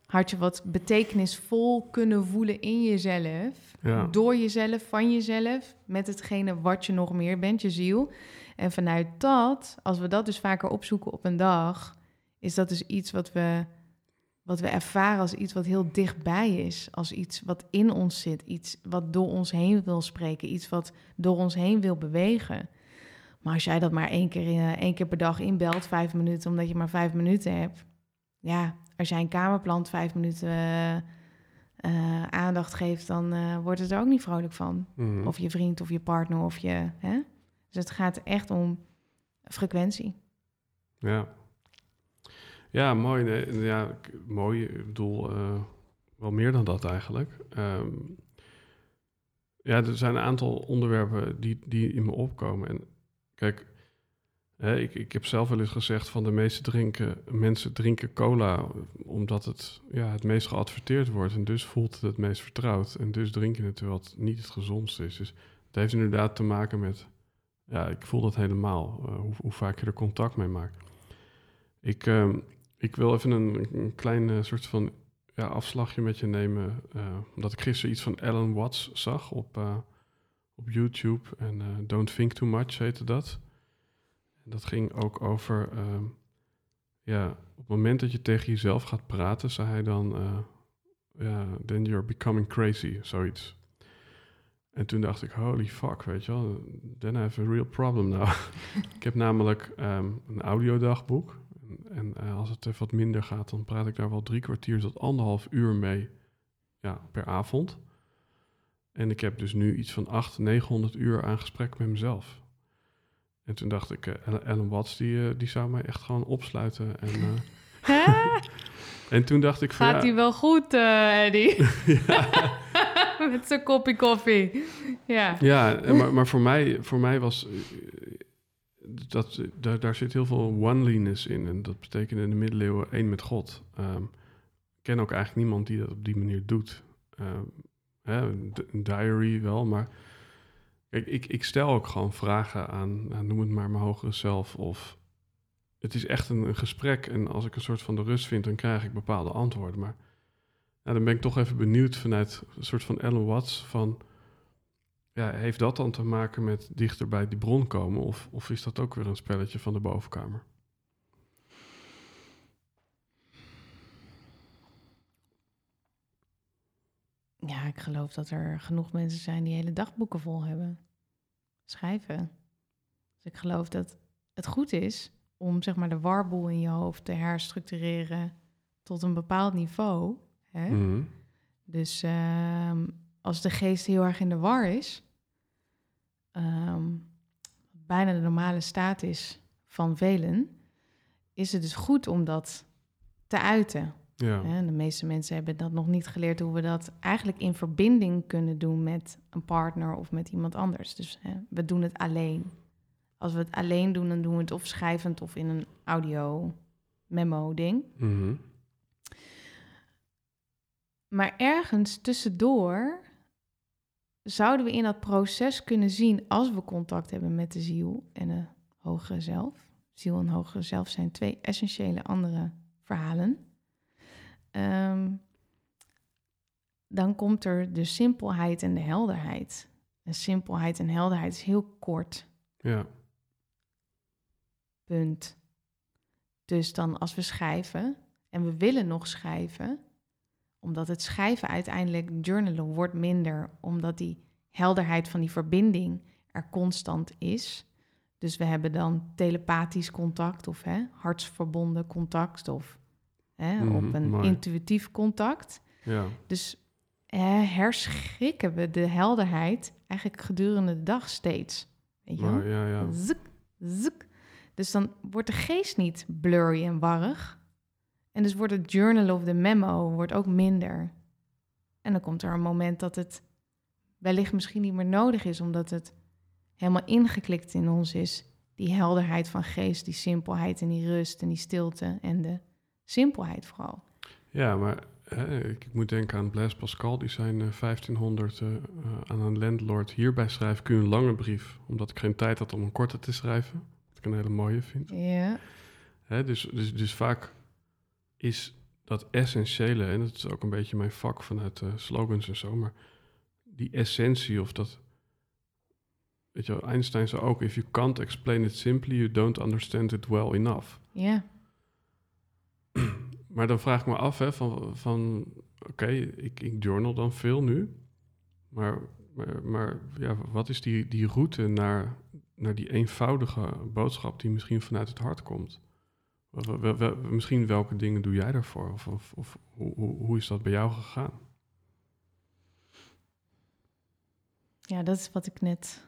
Had je wat betekenisvol kunnen voelen in jezelf. ja, Door jezelf, van jezelf. Met hetgene wat je nog meer bent, je ziel. En vanuit dat, als we dat dus vaker opzoeken op een dag. Is dat dus iets wat we, wat we ervaren als iets wat heel dichtbij is. Als iets wat in ons zit. Iets wat door ons heen wil spreken. Iets wat door ons heen wil bewegen. Maar als jij dat maar één keer, eh, één keer per dag inbelt, vijf minuten, omdat je maar vijf minuten hebt. Ja, als jij een kamerplant vijf minuten eh, eh, aandacht geeft, dan eh, wordt het er ook niet vrolijk van. mhm. Of je vriend of je partner of je. Hè? Dus het gaat echt om frequentie. Ja. Ja, mooi. Nee, ja, mooi. Ik bedoel, wel meer dan dat eigenlijk. Ehm, ja, er zijn een aantal onderwerpen die, die in me opkomen. En kijk, ik, ik heb zelf wel eens gezegd van de meeste drinken, mensen drinken cola omdat het ja, het meest geadverteerd wordt. En dus voelt het het meest vertrouwd. En dus drink je het het niet het gezondste is. Dus het heeft inderdaad te maken met, ja, ik voel dat helemaal, eh, hoe, hoe vaak je er contact mee maakt. Ik, ehm, ik wil even een, een klein eh, soort van ja, afslagje met je nemen. eh, omdat ik gisteren iets van Alan Watts zag op, op YouTube. En Don't Think Too Much heette dat. Dat ging ook over... ehm, ja, op het moment dat je tegen jezelf gaat praten, zei hij dan... eh, ja, then you're becoming crazy, zoiets. En toen dacht ik, holy fuck, weet je wel, then I have a real problem now. [LAUGHS] ik heb namelijk ehm, een audiodagboek. En, en eh, als het even wat minder gaat, dan praat ik daar wel drie kwartier tot anderhalf uur mee ja, per avond. En ik heb dus nu iets van 800, 900 uur aan gesprek met mezelf. En toen dacht ik, eh, Alan Watts, die, eh, die zou mij echt gewoon opsluiten. En, eh, [LAUGHS] en toen dacht ik van, Gaat ja, hij wel goed, eh Eddie? [LAUGHS] [LAUGHS] Met zijn kopje koffie. Ja. Ja, maar, maar voor, mij, voor mij was... Dat, daar, daar zit heel veel oneliness in. En dat betekent in de middeleeuwen één met God. Ehm, ik ken ook eigenlijk niemand die dat op die manier doet. Ehm, hè, een diary wel, maar... Ik, ik stel ook gewoon vragen aan, nou, noem het maar mijn hogere zelf. Of het is echt een, een gesprek. En als ik een soort van de rust vind, dan krijg ik bepaalde antwoorden. Maar nou, dan ben ik toch even benieuwd vanuit een soort van Ellen Watts van... Ja, heeft dat dan te maken met dichter bij die bron komen? Of, of is dat ook weer een spelletje van de bovenkamer? Ja, ik geloof dat er genoeg mensen zijn die hele dagboeken vol hebben. Schrijven. Dus ik geloof dat het goed is om zeg maar de warboel in je hoofd te herstructureren tot een bepaald niveau. Hè? Mhm. Dus ehm, als de geest heel erg in de war is, ehm, bijna de normale staat is van velen, is het dus goed om dat te uiten. Ja. Hè, De meeste mensen hebben dat nog niet geleerd hoe we dat eigenlijk in verbinding kunnen doen met een partner of met iemand anders. Dus hè, we doen het alleen. Als we het alleen doen, dan doen we het of schrijvend of in een audio memo ding. Mhm. Maar ergens tussendoor zouden we in dat proces kunnen zien, als we contact hebben met de ziel en de hogere zelf. Ziel en hogere zelf zijn twee essentiële andere verhalen. Ehm, dan komt er de simpelheid en de helderheid. En simpelheid en helderheid is heel kort. Ja. Punt. Dus dan als we schrijven en we willen nog schrijven, omdat het schrijven uiteindelijk journalen wordt minder, omdat die helderheid van die verbinding er constant is. Dus we hebben dan telepathisch contact of hè, hartsverbonden contact of hè, Mhm, op een mooi. intuïtief contact. Ja. Dus eh, herschrikken we de helderheid eigenlijk gedurende de dag steeds. Weet je wel? Maar, ja, ja. Dus dan wordt de geest niet blurry en warrig. En dus wordt het journal of de memo wordt ook minder. En dan komt er een moment dat het wellicht misschien niet meer nodig is, omdat het helemaal ingeklikt in ons is. Die helderheid van geest, die simpelheid en die rust en die stilte en de simpelheid vooral. Ja, maar hè, ik, ik moet denken aan Blaise Pascal. Die zijn eh, 1500 eh, eh, aan een landlord. Hierbij schrijf ik u een lange brief. Omdat ik geen tijd had om een korte te schrijven. Wat ik een hele mooie vind. Ja, Hè, dus, dus, dus vaak is dat essentiële, en dat is ook een beetje mijn vak vanuit eh, slogans en zo, maar die essentie of dat, weet je Einstein zei ook, if you can't explain it simply, you don't understand it well enough. ja, [CLEARS THROAT] Maar dan vraag ik me af, hè, van, van oké, ik, ik journal dan veel nu, maar, maar, maar ja, wat is die, die route naar, naar die eenvoudige boodschap die misschien vanuit het hart komt? Wel- wel- wel- misschien welke dingen doe jij daarvoor? Of, of, of hoe, hoe, hoe is dat bij jou gegaan? ja, dat is wat ik net,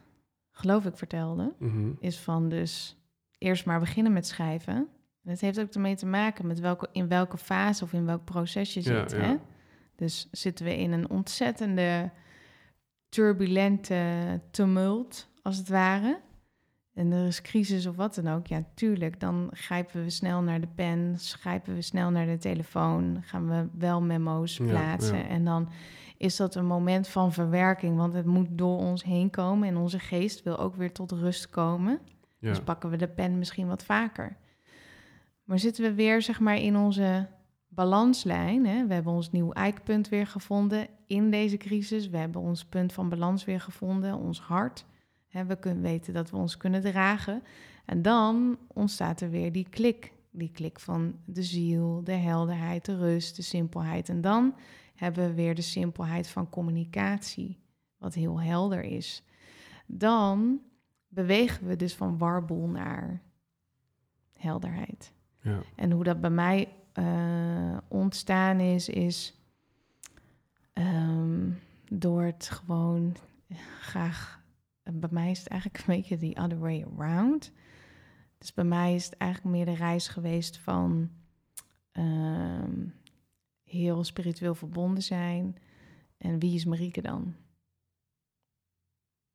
geloof ik, vertelde. Mhm. is van dus eerst maar beginnen met schrijven. Het heeft ook ermee te maken met welke, in welke fase of in welk proces je zit. ja. Hè? Dus zitten we in een ontzettende turbulente tumult, als het ware. En er is crisis of wat dan ook. Ja, tuurlijk. Dan grijpen we snel naar de pen, grijpen we snel naar de telefoon, gaan we wel memo's plaatsen. ja. En dan is dat een moment van verwerking, want het moet door ons heen komen. En onze geest wil ook weer tot rust komen. Dus pakken we de pen misschien wat vaker. Maar zitten we weer zeg maar in onze balanslijn. Hè? We hebben ons nieuw eikpunt weer gevonden in deze crisis. We hebben ons punt van balans weer gevonden, ons hart. Hè, we kunnen weten dat we ons kunnen dragen. En dan ontstaat er weer die klik. Die klik van de ziel, de helderheid, de rust, de simpelheid. En dan hebben we weer de simpelheid van communicatie, wat heel helder is. Dan bewegen we dus van warboel naar helderheid. Ja, En hoe dat bij mij eh, ontstaan is, is ehm, door het gewoon graag. bij mij is het eigenlijk een beetje the other way around. Dus bij mij is het eigenlijk meer de reis geweest van ehm, heel spiritueel verbonden zijn. En wie is Marieke dan?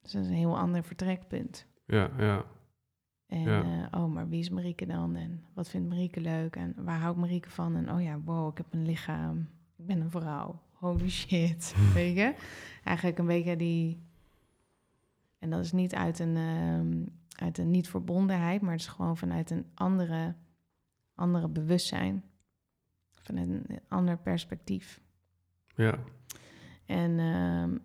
Dus dat is een heel ander vertrekpunt. ja, ja, En Ja. eh, oh, maar wie is Marieke dan? En wat vindt Marieke leuk? En waar houdt Marieke van? En oh ja, wow, ik heb een lichaam. Ik ben een vrouw. Holy shit. [LAUGHS] Weet je? Eigenlijk een beetje die... En dat is niet uit een, ehm, uit een niet-verbondenheid, maar het is gewoon vanuit een andere, andere bewustzijn. Vanuit een ander perspectief. ja, En, ehm,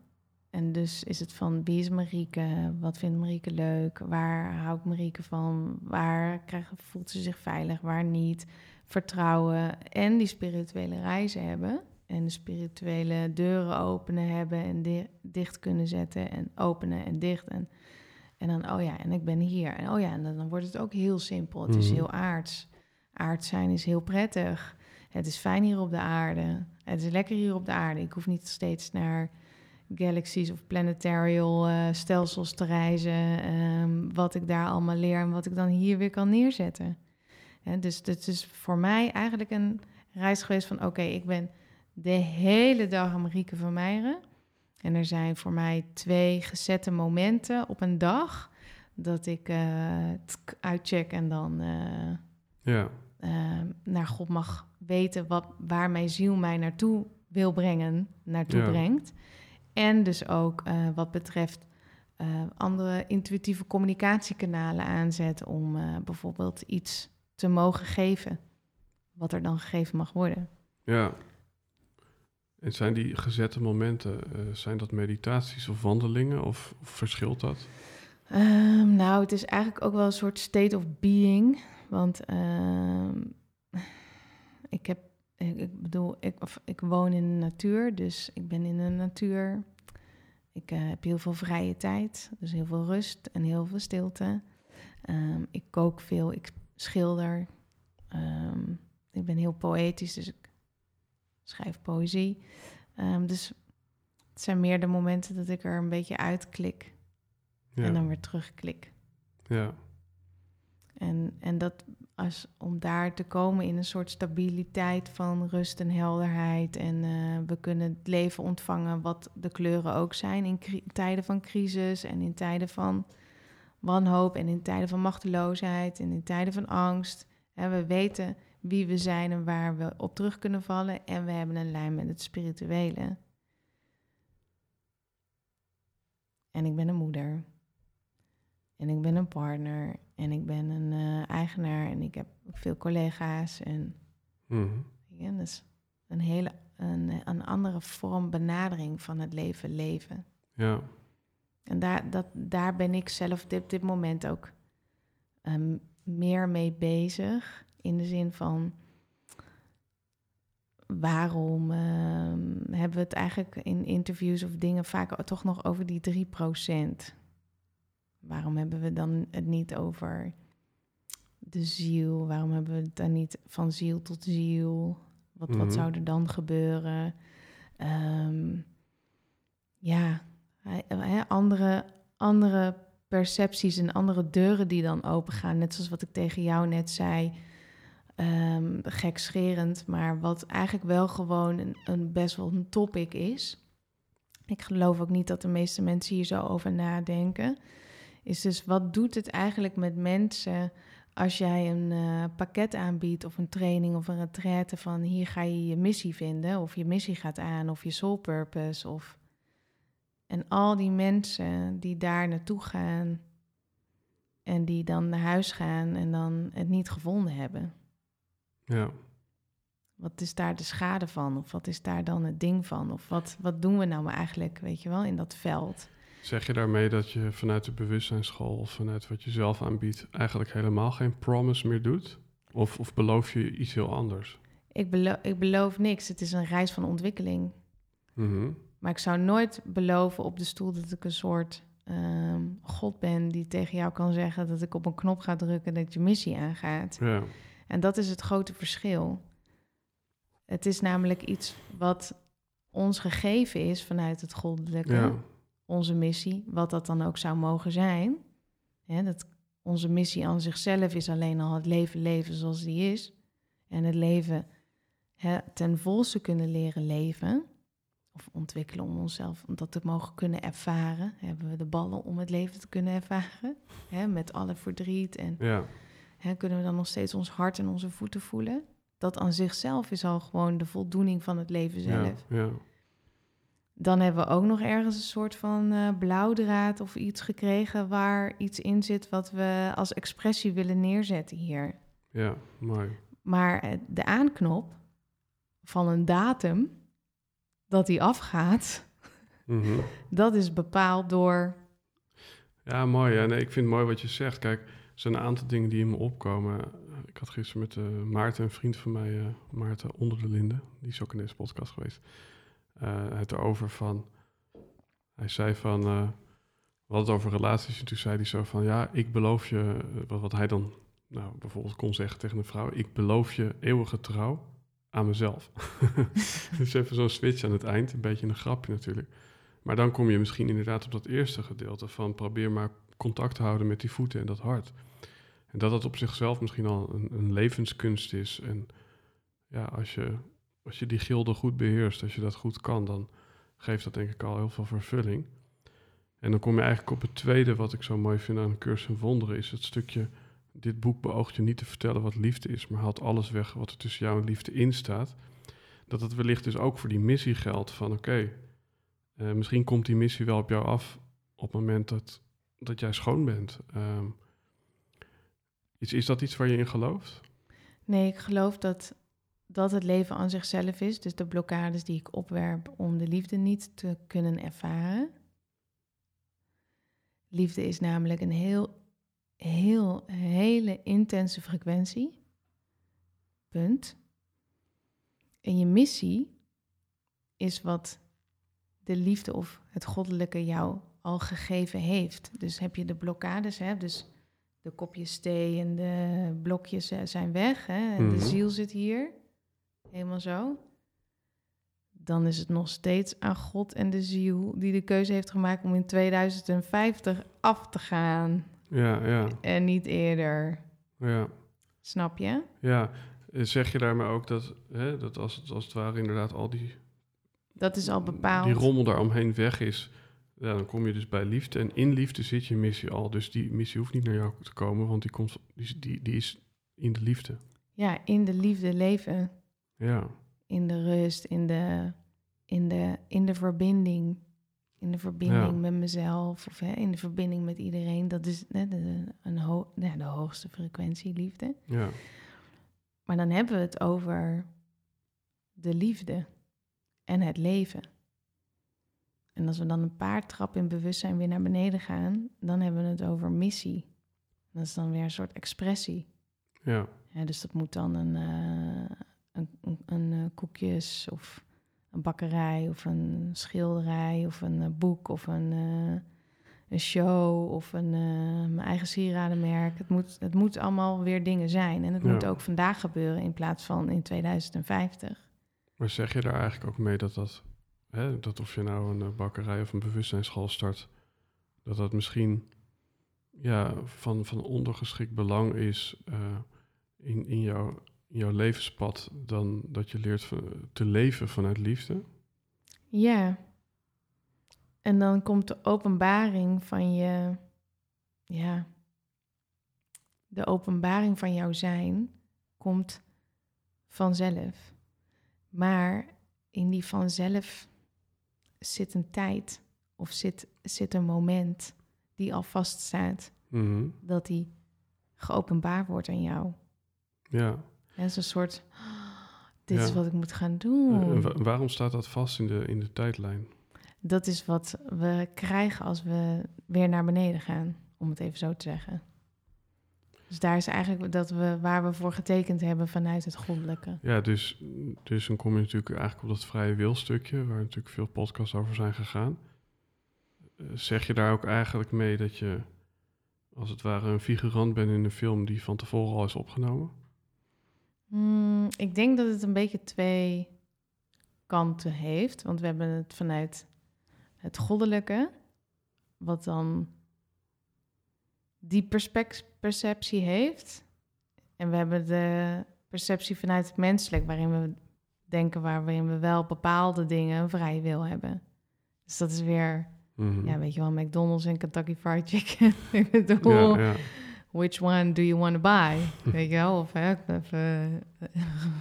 en dus is het van wie is Marieke? Wat vindt Marieke leuk? Waar houdt Marieke van? Waar krijgt, voelt ze zich veilig? Waar niet? Vertrouwen en die spirituele reizen hebben. en de spirituele deuren openen hebben en di- dicht kunnen zetten en openen en dicht. En, en dan, oh ja, en ik ben hier. En oh ja, en dan, dan wordt het ook heel simpel. Het is Mhm. heel aards. Aard zijn is heel prettig. Het is fijn hier op de aarde. Het is lekker hier op de aarde. Ik hoef niet steeds naar galaxies of planetarial eh, stelsels te reizen. ehm, wat ik daar allemaal leer en wat ik dan hier weer kan neerzetten. Hè, dus het is voor mij eigenlijk een reis geweest van... oké, ik ben de hele dag aan Marieke van Meijeren. En er zijn voor mij twee gezette momenten op een dag... dat ik eh, uitcheck en dan eh, Ja, eh, naar God mag weten... Wat, waar mijn ziel mij naartoe wil brengen, naartoe Ja. brengt. En dus ook eh, wat betreft... eh, andere intuïtieve communicatiekanalen aanzet om eh, bijvoorbeeld iets te mogen geven, wat er dan gegeven mag worden. ja. En zijn die gezette momenten, zijn dat meditaties of wandelingen of, of verschilt dat? Ehm, nou, het is eigenlijk ook wel een soort state of being. Want ehm, ik heb, ik, ik bedoel, ik, of, ik woon in de natuur, dus ik ben in de natuur. Ik eh, heb heel veel vrije tijd, dus heel veel rust en heel veel stilte. Ehm, ik kook veel, ik schilder. Ehm, ik ben heel poëtisch, dus ik schrijf poëzie. Ehm, dus het zijn meer de momenten dat ik er een beetje uitklik Ja, en dan weer terugklik. ja, En, en dat als, om daar te komen in een soort stabiliteit van rust en helderheid. En eh, we kunnen het leven ontvangen wat de kleuren ook zijn in tijden van crisis en in tijden van wanhoop en in tijden van machteloosheid en in tijden van angst. En we weten wie we zijn en waar we op terug kunnen vallen. En we hebben een lijn met het spirituele. En ik ben een moeder. En ik ben een partner. En ik ben een eh, eigenaar. En ik heb ook veel collega's. En mhm, ja, dus een hele een, een andere vorm benadering van het leven leven. ja, En daar, dat, daar ben ik zelf op dit, dit moment ook ehm, meer mee bezig. In de zin van waarom ehm, hebben we het eigenlijk in interviews of dingen vaak toch nog over die 3%? Waarom hebben we dan het niet over de ziel? Waarom hebben we het dan niet van ziel tot ziel? Wat, Mhm. wat zou er dan gebeuren? Ehm, ja, andere, andere percepties en andere deuren die dan opengaan. Net zoals wat ik tegen jou net zei. Ehm gekscherend, maar wat eigenlijk wel gewoon een, een best wel een topic is. Ik geloof ook niet dat de meeste mensen hier zo over nadenken. Is dus wat doet het eigenlijk met mensen als jij een eh, pakket aanbiedt of een training of een retraite van hier ga je je missie vinden of je missie gaat aan of je soul purpose of en al die mensen die daar naartoe gaan en die dan naar huis gaan en dan het niet gevonden hebben. ja, Wat is daar de schade van? Of wat is daar dan het ding van? Of wat, wat doen we nou maar eigenlijk, weet je wel, in dat veld? Zeg je daarmee dat je vanuit de bewustzijnsschool of vanuit wat je zelf aanbiedt eigenlijk helemaal geen promise meer doet? Of, of beloof je iets heel anders? Ik, belo ik beloof niks. Het is een reis van ontwikkeling. Mhm, Maar ik zou nooit beloven op de stoel dat ik een soort ehm, God ben die tegen jou kan zeggen dat ik op een knop ga drukken dat je missie aangaat. Ja, En dat is het grote verschil. Het is namelijk iets wat ons gegeven is vanuit het goddelijke, ja, onze missie, wat dat dan ook zou mogen zijn. Hè, dat onze missie aan zichzelf is alleen al het leven leven zoals die is. En het leven hè, ten volste kunnen leren leven. Of ontwikkelen om onszelf, om dat te mogen kunnen ervaren. Hebben we de ballen om het leven te kunnen ervaren. Hè, met alle verdriet en ja, Hè, kunnen we dan nog steeds ons hart en onze voeten voelen? Dat aan zichzelf is al gewoon de voldoening van het leven ja, zelf. ja, Dan hebben we ook nog ergens een soort van eh, blauwdraad of iets gekregen waar iets in zit wat we als expressie willen neerzetten hier. ja, mooi. Maar eh, de aanknop van een datum dat die afgaat, Mhm. [LAUGHS] dat is bepaald door. Ja, mooi. Ja, nee, ik vind het mooi wat je zegt. Kijk, er zijn een aantal dingen die in me opkomen. ik had gisteren met uh, Maarten, een vriend van mij, Maarten Onder de Linden, die is ook in deze podcast geweest, het erover van, hij zei van, we hadden het over relaties en toen zei hij zo van, ja, ik beloof je, wat, wat hij dan nou, bijvoorbeeld kon zeggen tegen een vrouw, ik beloof je eeuwige trouw aan mezelf. [LAUGHS] dus even zo'n switch aan het eind, een beetje een grapje natuurlijk. Maar dan kom je misschien inderdaad op dat eerste gedeelte van probeer maar contact te houden met die voeten en dat hart. En dat dat op zichzelf misschien al een, een levenskunst is. En ja, als je, als je die gilde goed beheerst, als je dat goed kan, dan geeft dat denk ik al heel veel vervulling. En dan kom je eigenlijk op het tweede wat ik zo mooi vind aan een cursus in wonderen, is het stukje, dit boek beoogt je niet te vertellen wat liefde is, maar haalt alles weg wat er tussen jou en liefde in staat. Dat het wellicht dus ook voor die missie geldt van oké, eh, misschien komt die missie wel op jou af op het moment dat, dat jij schoon bent. Um, is, is dat iets waar je in gelooft? Nee, ik geloof dat dat het leven aan zichzelf is. Dus de blokkades die ik opwerp om de liefde niet te kunnen ervaren. Liefde is namelijk een heel, heel, hele intense frequentie. Punt. En je missie is wat de liefde of het goddelijke jou al gegeven heeft. Dus heb je de blokkades, hè, dus de kopjes thee en de blokjes eh, zijn weg hè, en de mhm. ziel zit hier, helemaal zo. Dan is het nog steeds aan God en de ziel die de keuze heeft gemaakt om in 2050 af te gaan. Ja, ja. En niet eerder. Ja. Snap je? Ja. Zeg je daarmee ook dat, hè, dat als, het, als het ware inderdaad al die... Dat is al bepaald. Die rommel daaromheen weg is ja, dan kom je dus bij liefde. En in liefde zit je missie al. Dus die missie hoeft niet naar jou te komen, want die, komt, die, die, die is in de liefde. Ja, in de liefde leven. Ja. In de rust, in de, in de, in de verbinding. In de verbinding met mezelf of hè, in de verbinding met iedereen. Dat is hè, de, een ho ja, de hoogste frequentie liefde. Ja. Maar dan hebben we het over de liefde en het leven. En als we dan een paar trappen in bewustzijn weer naar beneden gaan, dan hebben we het over missie. Dat is dan weer een soort expressie. Ja. ja dus dat moet dan een, uh, een, een, eh, koekjes of een bakkerij of een schilderij of een uh, boek of een, een show of een, mijn eigen sieradenmerk. Het moet, het moet allemaal weer dingen zijn. En het moet ook vandaag gebeuren in plaats van in 2050. Maar zeg je daar eigenlijk ook mee dat dat hè, dat of je nou een eh, bakkerij of een bewustzijnsschool start, dat dat misschien ja, van, van ondergeschikt belang is uh, in, in, jouw, jouw levenspad dan dat je leert te leven vanuit liefde? Ja. En dan komt de openbaring van je, ja, de openbaring van jouw zijn komt vanzelf. Maar in die vanzelf zit een tijd of zit, zit een moment die al vaststaat, mm dat die geopenbaard wordt aan jou. Ja. En is een soort, dit is wat ik moet gaan doen. waarom staat dat vast in de, in de tijdlijn? Dat is wat we krijgen als we weer naar beneden gaan, om het even zo te zeggen. Dus daar is eigenlijk dat we, waar we voor getekend hebben vanuit het goddelijke. Ja, dus, dus dan kom je natuurlijk eigenlijk op dat vrije wilstukje, waar natuurlijk veel podcasts over zijn gegaan. Eh, zeg je daar ook eigenlijk mee dat je, als het ware, een figurant bent in een film die van tevoren al is opgenomen? Hmm, ik denk dat het een beetje twee kanten heeft. Want we hebben het vanuit het goddelijke, wat dan die perceptie heeft. En we hebben de perceptie vanuit het menselijk, waarin we denken, waarin we wel bepaalde dingen een vrije wil hebben. Dus dat is weer, mhm. ja, weet je wel, McDonald's en Kentucky Fried Chicken. [LAUGHS] Ik bedoel, ja, ja. Which one do you want to buy? [LAUGHS] weet je wel, of hè, even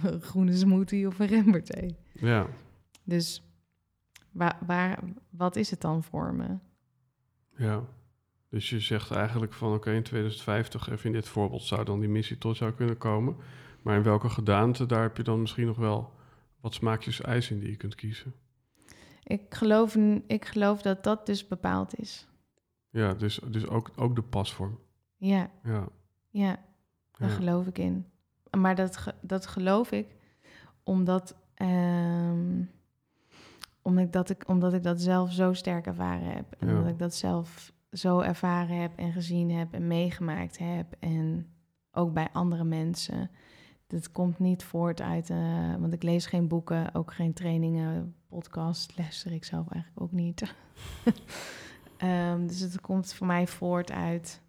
een [LAUGHS] groene smoothie of een remberthee. Ja. Dus waar, waar, wat is het dan voor me? Ja. Dus je zegt eigenlijk van oké, in 2050, even in dit voorbeeld, zou dan die missie tot jou kunnen komen. Maar in welke gedaante, daar heb je dan misschien nog wel wat smaakjes ijs in die je kunt kiezen. Ik geloof, ik geloof dat dat dus bepaald is. Ja, dus, dus ook, ook de pasvorm. Ja. Ja. Ja. Daar Ja. geloof ik in. Maar dat, dat geloof ik omdat, ehm, omdat, ik dat ik, omdat ik dat zelf zo sterk ervaren heb. En Ja. omdat ik dat zelf zo ervaren heb en gezien heb en meegemaakt heb. En ook bij andere mensen. Dat komt niet voort uit, eh, want ik lees geen boeken, ook geen trainingen, podcast luister ik zelf eigenlijk ook niet. [LAUGHS] Ehm, dus het komt voor mij voort uit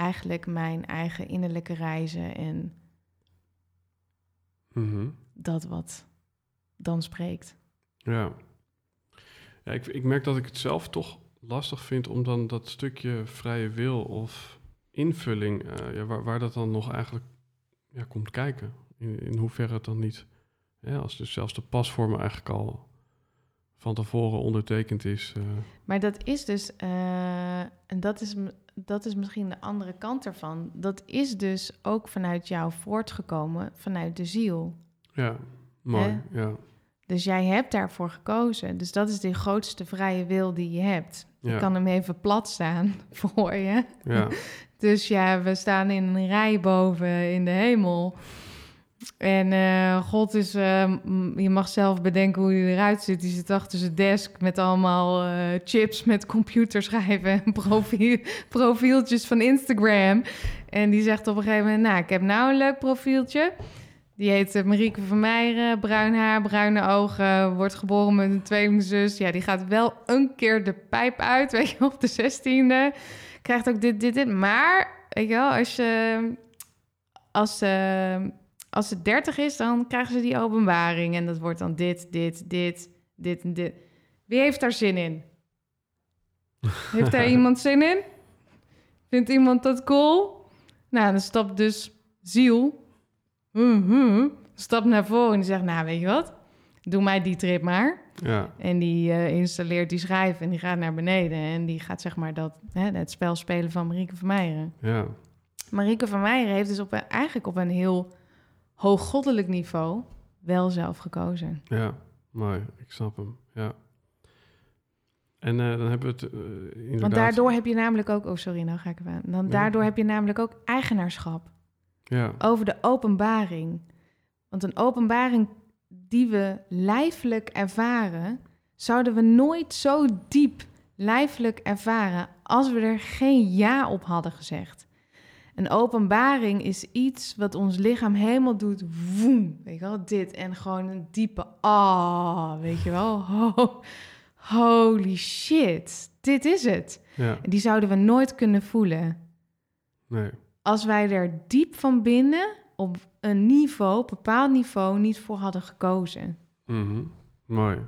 eigenlijk mijn eigen innerlijke reizen en Mhm. dat wat dan spreekt. Ja. ja ik, ik merk dat ik het zelf toch lastig vind om dan dat stukje vrije wil of invulling, eh, ja, waar, waar dat dan nog eigenlijk ja, komt kijken. In, in hoeverre het dan niet, ja, als dus zelfs de pasvorm eigenlijk al van tevoren ondertekend is. eh, Maar dat is dus, eh, en dat is, dat is misschien de andere kant ervan. Dat is dus ook vanuit jou voortgekomen, vanuit de ziel. ja, mooi. Hè? Ja, Dus jij hebt daarvoor gekozen. Dus dat is de grootste vrije wil die je hebt. ja, Ik kan hem even plat staan [LAUGHS] voor je. ja, Dus ja, we staan in een rij boven in de hemel. En eh, God is, eh, m- je mag zelf bedenken hoe hij eruit ziet. Die zit achter zijn desk met allemaal eh, chips met computerschrijven en [LAUGHS] profiel, profieltjes van Instagram. En die zegt op een gegeven moment, nou, ik heb nou een leuk profieltje. Die heet eh, Marieke van Meijeren, bruin haar, bruine ogen, wordt geboren met een tweelingzus. Ja, die gaat wel een keer de pijp uit, [LAUGHS] weet je, op de zestiende. Krijgt ook dit, dit, dit. Maar, weet je wel, als je... Als ze, als ze 30 is, dan krijgen ze die openbaring. En dat wordt dan dit, dit, dit, dit en dit. Wie heeft daar zin in? [LAUGHS] Heeft daar iemand zin in? Vindt iemand dat cool? Nou, dan stapt dus ziel. Mhm. Stapt naar voren en die zegt, nou, weet je wat? Doe mij die trip maar. ja, En die eh, installeert die schijf en die gaat naar beneden. En die gaat zeg maar dat, hè, het spel spelen van Marieke van Meijeren. ja, Marieke van Meijeren heeft dus op eigenlijk op een heel hooggoddelijk niveau wel zelf gekozen. ja, mooi. Ik snap hem. Ja. En eh, dan hebben we het eh, inderdaad... Want daardoor heb je namelijk ook... Oh, sorry, nou ga ik even aan. Dan, Ja. daardoor heb je namelijk ook eigenaarschap Ja, over de openbaring. Want een openbaring die we lijfelijk ervaren... zouden we nooit zo diep lijfelijk ervaren... als we er geen ja op hadden gezegd. Een openbaring is iets wat ons lichaam helemaal doet. Woem, weet je wel, dit. En gewoon een diepe ah, weet je wel. [LAUGHS] Ho- holy shit, dit is het. ja, die zouden we nooit kunnen voelen. nee. Als wij er diep van binnen op een niveau, op een bepaald niveau, niet voor hadden gekozen. Mhm. Mooi.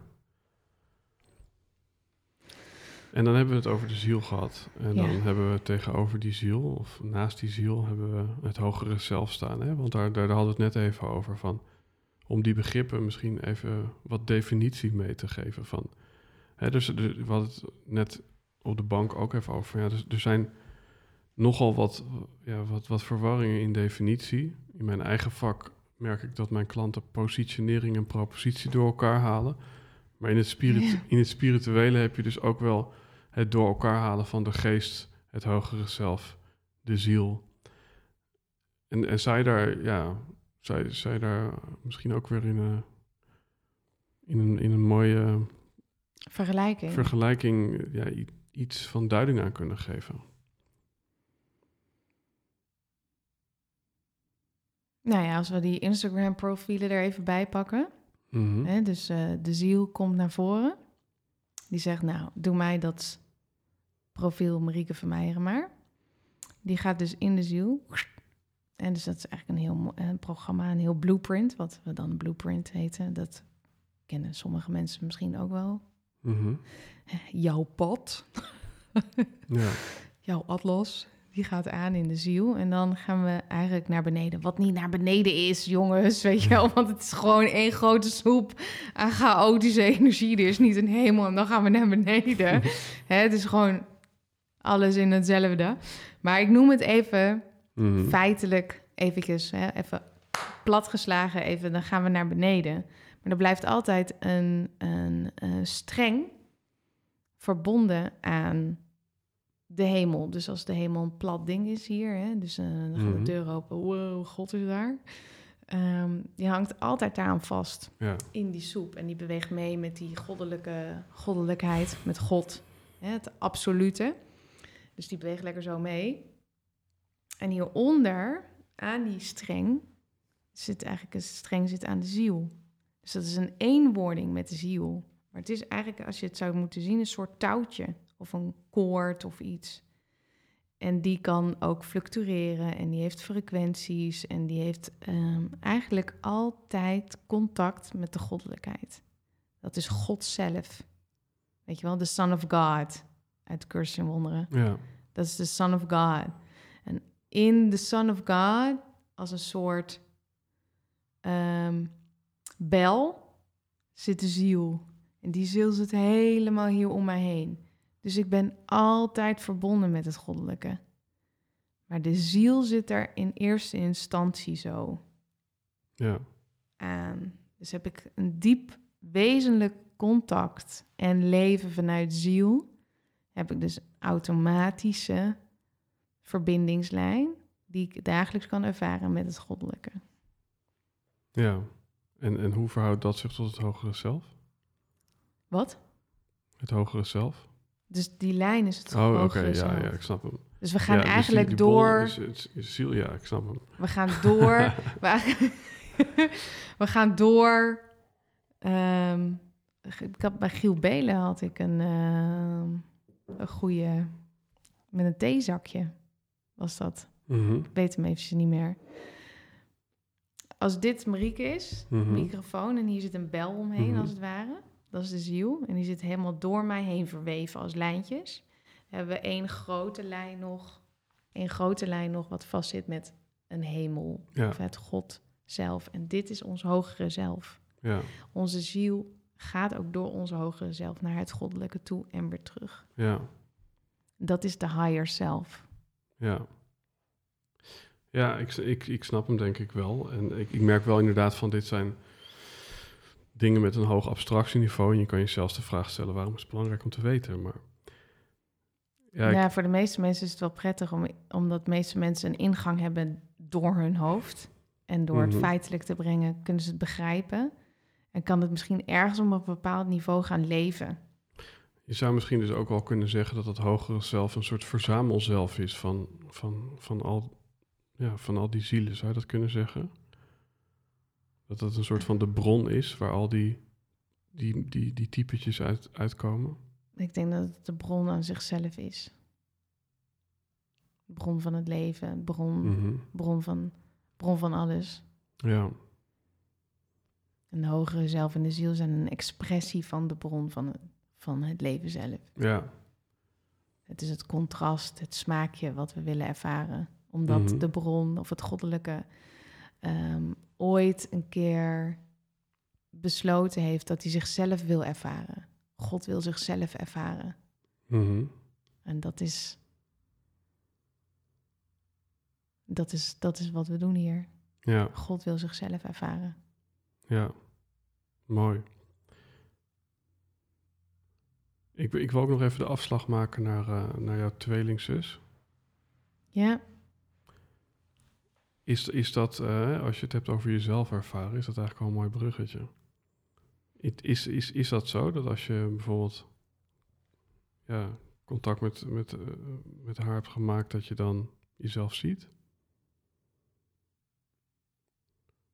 En dan hebben we het over de ziel gehad. En Ja. dan hebben we tegenover die ziel, of naast die ziel, hebben we het hogere zelf staan. Hè? Want daar, daar hadden we het net even over. Van, om die begrippen misschien even wat definitie mee te geven. Van, hè, dus we hadden het net op de bank ook even over. Ja, dus, er zijn nogal wat, ja, wat, wat verwarringen in definitie. In mijn eigen vak merk ik dat mijn klanten positionering en propositie door elkaar halen. Maar in het, spirit, Ja. in het spirituele heb je dus ook wel het door elkaar halen van de geest, het hogere zelf, de ziel. En, en zij daar, ja, zij, zij daar misschien ook weer in een, in een, in een mooie Vergelijking. vergelijking ja, iets van duiding aan kunnen geven. nou ja, als we die Instagram-profielen er even bij pakken. Mhm. Hè, dus eh, de ziel komt naar voren. Die zegt, nou, doe mij dat profiel Marieke van Meijeren maar. Die gaat dus in de ziel. En dus dat is eigenlijk een heel een programma, een heel blueprint, wat we dan blueprint heten. Dat kennen sommige mensen misschien ook wel. Mhm. Jouw pad, [LAUGHS] Ja, jouw atlas, die gaat aan in de ziel. En dan gaan we eigenlijk naar beneden. Wat niet naar beneden is, jongens, weet je wel. Want het is gewoon één grote soep aan chaotische energie. Er is niet een hemel en dan gaan we naar beneden. [LAUGHS] Hè, het is gewoon alles in hetzelfde. Maar ik noem het even Mhm. feitelijk eventjes, hè, even platgeslagen, even, dan gaan we naar beneden. Maar er blijft altijd een, een, eh, streng verbonden aan de hemel. Dus als de hemel een plat ding is hier, hè, dus eh, dan gaat Mhm. de deur open, wow, God is daar. Ehm, die hangt altijd daaraan vast Ja. in die soep. En die beweegt mee met die goddelijke goddelijkheid, met God, hè, het absolute. Dus die beweegt lekker zo mee. En hieronder, aan die streng, zit eigenlijk een streng zit aan de ziel. Dus dat is een eenwording met de ziel. Maar het is eigenlijk, als je het zou moeten zien, een soort touwtje of een koord of iets. En die kan ook fluctueren en die heeft frequenties en die heeft ehm, eigenlijk altijd contact met de goddelijkheid. Dat is God zelf. Weet je wel, de Son of God uit Cursus in Wonderen. Ja. Dat is de Son of God. En in de Son of God, als een soort ehm, bel, zit de ziel. En die ziel zit helemaal hier om mij heen. Dus ik ben altijd verbonden met het goddelijke. Maar de ziel zit er in eerste instantie zo Ja. aan. Dus heb ik een diep wezenlijk contact en leven vanuit ziel, heb ik dus automatische verbindingslijn die ik dagelijks kan ervaren met het goddelijke. Ja. En, en hoe verhoudt dat zich tot het hogere zelf? Wat? Het hogere zelf? Dus die lijn is het Oh, oké. hogere Ja, zelf. ja, ik snap hem. Dus we gaan Ja, dus die- eigenlijk die bol door. is- is- is ziel, ja, ik snap hem. We gaan door. [LAUGHS] we, [LAUGHS] we gaan door. ehm, ik had, bij Giel Belen had ik een, ehm, een goede. Met een theezakje was dat. Mhm. Ik weet hem eventjes niet meer. Als dit Marieke is, Mhm. microfoon, en hier zit een bel omheen Mhm. als het ware. Dat is de ziel. En die zit helemaal door mij heen verweven als lijntjes. We hebben één grote lijn nog. Een grote lijn nog wat vastzit met een hemel. Ja. Of het God zelf. En dit is ons hogere zelf. Ja. Onze ziel gaat ook door onze hogere zelf naar het goddelijke toe en weer terug. Ja. Dat is de higher self. Ja. Ja, ik, ik, ik snap hem denk ik wel. En ik, ik merk wel inderdaad van dit zijn dingen met een hoog abstractieniveau. En je kan jezelf de vraag stellen, waarom is het belangrijk om te weten? Maar ja, Ja, ik- voor de meeste mensen is het wel prettig om, omdat de meeste mensen een ingang hebben door hun hoofd. En door Mhm. het feitelijk te brengen, kunnen ze het begrijpen. En kan het misschien ergens op een bepaald niveau gaan leven. je zou misschien dus ook wel kunnen zeggen dat het hogere zelf een soort verzamelzelf is van, van, van, al, ja, van al die zielen. Zou je dat kunnen zeggen? Dat het een soort van de bron is waar al die, die, die, die typetjes uit, uitkomen? Ik denk dat het de bron aan zichzelf is. De bron van het leven, bron, Mhm. bron, van, bron van alles. Ja, En de hogere zelf en de ziel zijn een expressie van de bron van het, van het leven zelf. ja, Het is het contrast, het smaakje wat we willen ervaren. Omdat Mhm. de bron of het goddelijke ehm, ooit een keer besloten heeft dat hij zichzelf wil ervaren. God wil zichzelf ervaren. Mhm. En dat is, dat is, dat is wat we doen hier. ja, God wil zichzelf ervaren. ja. Mooi. Ik, ik wil ook nog even de afslag maken naar, eh, naar jouw tweelingzus. Ja, Is, is dat, eh, als je het hebt over jezelf ervaren, is dat eigenlijk wel een mooi bruggetje? Is, is, is dat zo, dat als je bijvoorbeeld ja, contact met, met, eh, met haar hebt gemaakt, dat je dan jezelf ziet?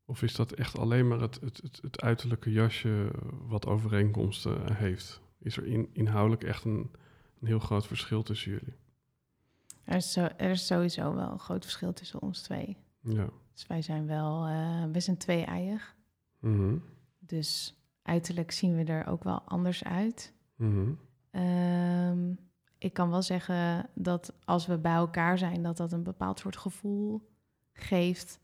Of is dat echt alleen maar het, het, het, het uiterlijke jasje wat overeenkomsten heeft? Is er in, inhoudelijk echt een, een heel groot verschil tussen jullie? er is, zo, er is sowieso wel een groot verschil tussen ons twee. Ja. Dus wij zijn wel, eh we zijn twee-eiig. Mhm. Dus uiterlijk zien we er ook wel anders uit. Mhm. Ehm, ik kan wel zeggen dat als we bij elkaar zijn, dat dat een bepaald soort gevoel geeft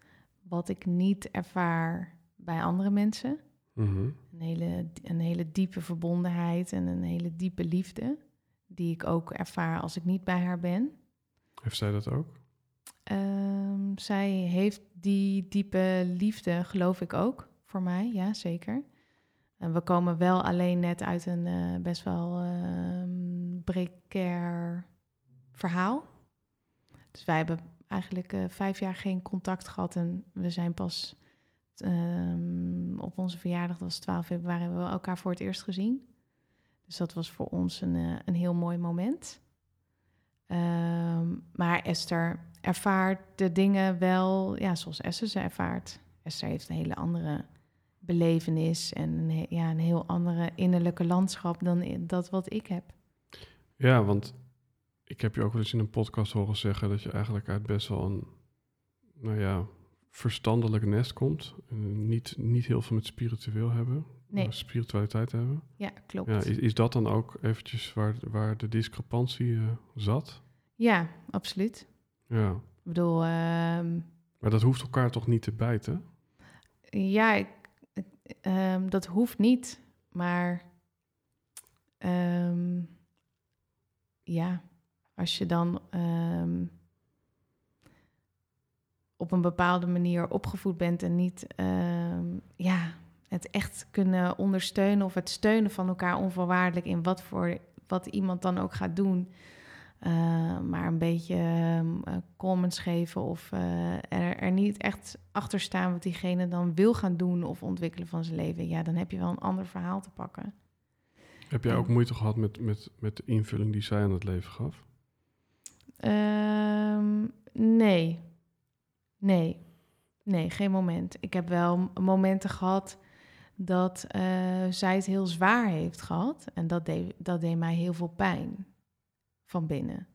wat ik niet ervaar bij andere mensen. Mhm. Een hele, een hele diepe verbondenheid en een hele diepe liefde, die ik ook ervaar als ik niet bij haar ben. Heeft zij dat ook? Ehm, zij heeft die diepe liefde, geloof ik ook, voor mij, ja zeker. En we komen wel alleen net uit een eh, best wel ehm precair verhaal. Dus wij hebben eigenlijk eh, vijf jaar geen contact gehad en we zijn pas ehm, op onze verjaardag, dat was 12 februari, hebben we elkaar voor het eerst gezien. Dus dat was voor ons een, eh, een heel mooi moment. Ehm, maar Esther ervaart de dingen wel ja, zoals Esther ze ervaart. Esther heeft een hele andere belevenis en ja, een heel andere innerlijke landschap dan dat wat ik heb. Ja, want ik heb je ook wel eens in een podcast horen zeggen dat je eigenlijk uit best wel een, nou ja, verstandelijk nest komt. En niet, niet heel veel met spiritueel hebben. Nee. Spiritualiteit hebben. Ja, klopt. Ja, is, is dat dan ook eventjes waar, waar de discrepantie eh, zat? Ja, absoluut. Ja. Ik bedoel, ehm, Maar dat hoeft elkaar toch niet te bijten? ja, ik, ik- ehm, dat hoeft niet, maar ehm, ja, als je dan ehm, op een bepaalde manier opgevoed bent en niet ehm, ja, het echt kunnen ondersteunen of het steunen van elkaar onvoorwaardelijk in wat voor wat iemand dan ook gaat doen. eh, maar een beetje ehm, eh, comments geven of eh, er, er niet echt achter staan wat diegene dan wil gaan doen of ontwikkelen van zijn leven. Ja, dan heb je wel een ander verhaal te pakken. Heb jij ook moeite gehad met, met, met de invulling die zij aan het leven gaf? Ehm, nee. Nee. Nee, geen moment. Ik heb wel momenten gehad dat eh, zij het heel zwaar heeft gehad. En dat deed, dat deed mij heel veel pijn van binnen.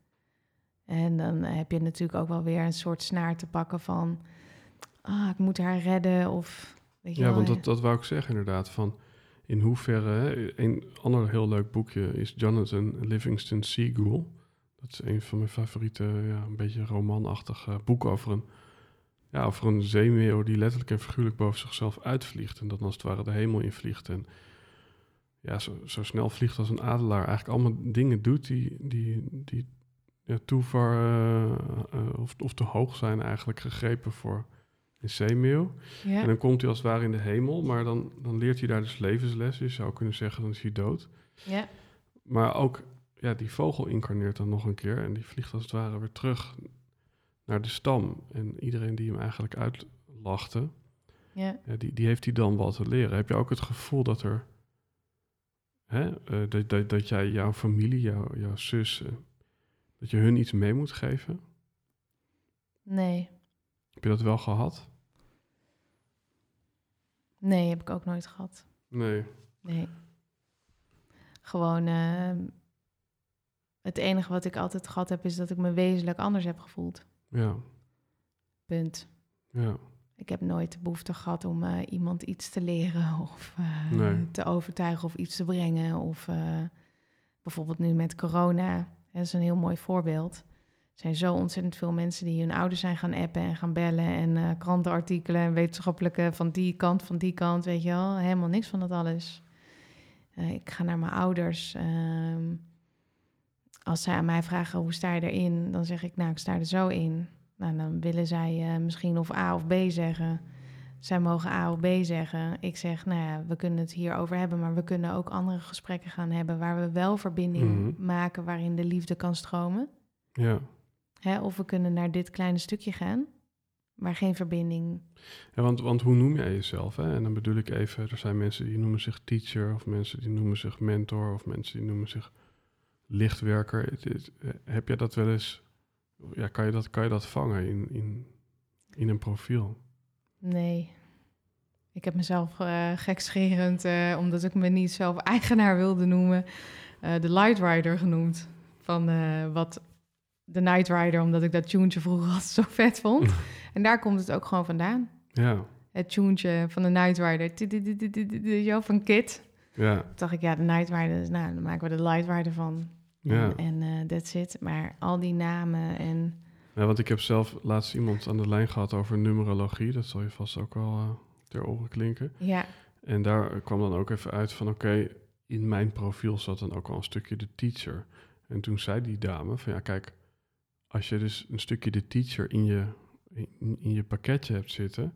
En dan heb je natuurlijk ook wel weer een soort snaar te pakken van... Ah, ik moet haar redden of... Weet je Ja, wel, want dat, dat wou ik zeggen inderdaad. Van in hoeverre, hè, een ander heel leuk boekje is Jonathan Livingston Seagull. Dat is een van mijn favoriete, ja, een beetje romanachtig eh, boek over een, ja, over een zeemeeuw die letterlijk en figuurlijk boven zichzelf uitvliegt. En dat als het ware de hemel invliegt. En ja, zo, zo snel vliegt als een adelaar. Eigenlijk allemaal dingen doet die, die, die ja, too far eh, eh, of, of te hoog zijn eigenlijk gegrepen voor een zeemeeuw. ja. En dan komt hij als het ware in de hemel, maar dan, dan leert hij daar dus levenslessen. Je zou kunnen zeggen, dan is hij dood. ja, Maar ook, ja, die vogel incarneert dan nog een keer en die vliegt als het ware weer terug naar de stam. En iedereen die hem eigenlijk uitlachte, ja. ja, die, die heeft hij dan wat te leren. Heb je ook het gevoel dat er, hè, eh, dat, dat, dat jij jouw familie, jouw, jouw zus, eh, dat je hun iets mee moet geven? Nee. Heb je dat wel gehad? Nee, heb ik ook nooit gehad. Nee. Nee. Gewoon, ehm, het enige wat ik altijd gehad heb, is dat ik me wezenlijk anders heb gevoeld. Ja, Punt. ja. Ik heb nooit de behoefte gehad om eh, iemand iets te leren [LAUGHS] of eh, Nee. te overtuigen of iets te brengen. Of eh, bijvoorbeeld nu met corona, dat is een heel mooi voorbeeld. Er zijn zo ontzettend veel mensen die hun ouders zijn gaan appen en gaan bellen. En krantenartikelen en wetenschappelijke van die kant, van die kant, weet je wel. Helemaal niks van dat alles. Ik ga naar mijn ouders. ehm, als zij aan mij vragen hoe sta je erin, dan zeg ik, nou, ik sta er zo in. Nou, dan willen zij eh, misschien of A of B zeggen. Zij mogen A of B zeggen. Ik zeg, nou ja, we kunnen het hierover hebben, maar we kunnen ook andere gesprekken gaan hebben waar we wel verbinding Mhm. maken, waarin de liefde kan stromen. Ja. Hè? Of we kunnen naar dit kleine stukje gaan, waar geen verbinding. Ja, want, want hoe noem jij jezelf? Hè? En dan bedoel ik even, er zijn mensen die noemen zich teacher, of mensen die noemen zich mentor, of mensen die noemen zich lichtwerker. Eh, heb jij dat wel eens, ja, kan je dat, kan je dat vangen in, in, in een profiel? Nee. Ik heb mezelf eh gekscherend, eh, omdat ik me niet zelf eigenaar wilde noemen, de Light Rider genoemd. Van wat de Night Rider, omdat ik dat tuentje vroeger [LAUGHS] altijd zo vet vond. [LAUGHS] en daar komt het ook gewoon vandaan. Ja, Het tuentje van de Night Rider, van Kit. ja, Toen dacht ik, ja, de Night Rider, nou, dan maken we de Light Rider van. Ja. En, en eh, that's it. Maar al die namen en... ja. Want ik heb zelf laatst iemand aan de lijn gehad over numerologie. Dat zal je vast ook wel eh, ter oren klinken. Ja, En daar kwam dan ook even uit van, oké, in mijn profiel zat dan ook al een stukje de teacher. En toen zei die dame van, ja, kijk, als je dus een stukje de teacher in je, in, in je pakketje hebt zitten,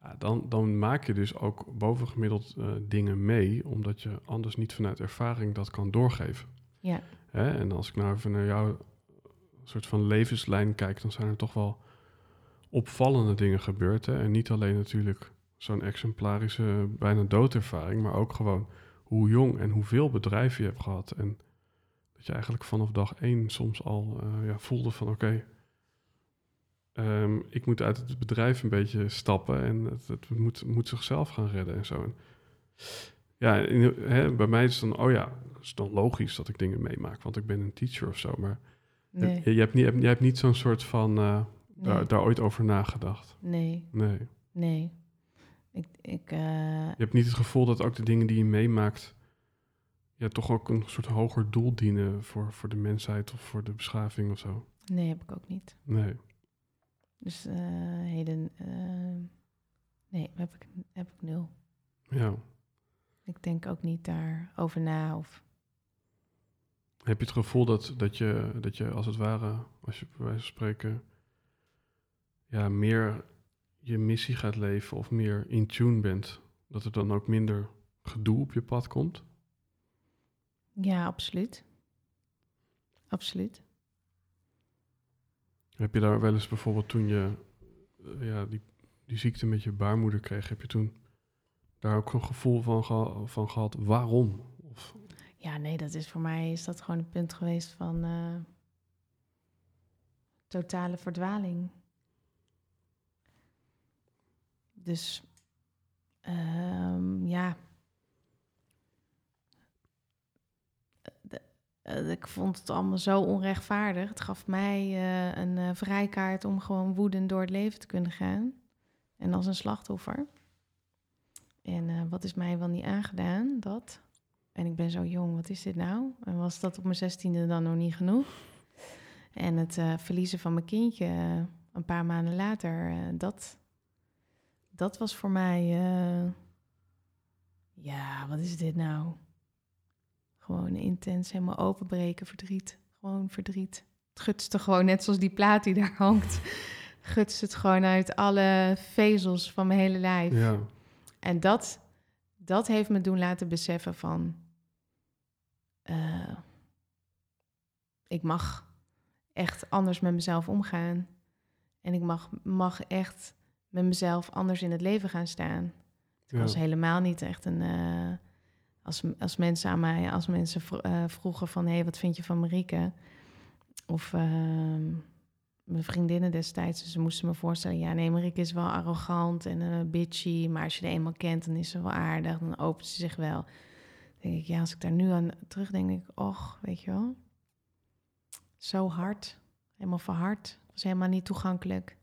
ja, dan, dan maak je dus ook bovengemiddeld eh, dingen mee, omdat je anders niet vanuit ervaring dat kan doorgeven. Ja, Hè? En als ik nou even naar jou soort van levenslijn kijkt, dan zijn er toch wel opvallende dingen gebeurd. Hè? En niet alleen natuurlijk zo'n exemplarische bijna doodervaring, maar ook gewoon hoe jong en hoeveel bedrijven je hebt gehad. En dat je eigenlijk vanaf dag één soms al eh, ja, voelde van oké, ehm, ik moet uit het bedrijf een beetje stappen en het, het moet, moet zichzelf gaan redden en zo. Ja, hè, bij mij is het dan, oh ja, is dan logisch dat ik dingen meemaak, want ik ben een teacher of zo. Maar Nee, je, je hebt niet, je hebt niet zo'n soort van, eh, daar, nee, daar ooit over nagedacht. nee, Nee. nee. Ik, ik, eh, Je hebt niet het gevoel dat ook de dingen die je meemaakt, ja, toch ook een soort hoger doel dienen voor, voor de mensheid of voor de beschaving of zo. nee, heb ik ook niet. Nee. Dus eh, heden, nee, heb ik, heb ik nul. Ja. Ik denk ook niet daarover na. Of, Heb je het gevoel dat, dat, je, dat je als het ware, als je bij wijze van spreken, ja, meer je missie gaat leven of meer in tune bent, dat er dan ook minder gedoe op je pad komt? ja, absoluut. Absoluut. Heb je daar wel eens bijvoorbeeld toen je eh, ja, die, die ziekte met je baarmoeder kreeg, heb je toen daar ook een gevoel van, geha- van gehad? Waarom? Ja, nee, dat is voor mij is dat gewoon een punt geweest van eh, totale verdwaling. Dus ehm, ja. Eh, ik vond het allemaal zo onrechtvaardig. Het gaf mij eh, een vrijkaart om gewoon woedend door het leven te kunnen gaan. En als een slachtoffer. En wat is mij wel niet aangedaan? Dat. En ik ben zo jong, wat is dit nou? En was dat op mijn zestiende dan nog niet genoeg? En het eh, verliezen van mijn kindje eh, een paar maanden later, eh, dat, dat was voor mij, ja, wat is dit nou? Gewoon intens, helemaal openbreken, verdriet. Gewoon verdriet. Het gutste gewoon, net zoals die plaat die daar [LAUGHS] hangt. Gutst het gewoon uit alle vezels van mijn hele lijf. ja, En dat, dat heeft me doen laten beseffen van... eh, ik mag echt anders met mezelf omgaan. En ik mag, mag echt met mezelf anders in het leven gaan staan. Ik ja, was helemaal niet echt een... eh, als, als mensen aan mij, als mensen vro- eh, vroegen van... hé, hey, wat vind je van Marieke? Of ehm, mijn vriendinnen destijds, ze moesten me voorstellen... ja, nee, Marieke is wel arrogant en bitchy... maar als je er eenmaal kent, dan is ze wel aardig. Dan opent ze zich wel. Denk ik, ja, als ik daar nu aan terugdenk, denk ik... och, weet je wel, zo hard, helemaal verhard. Was helemaal niet toegankelijk,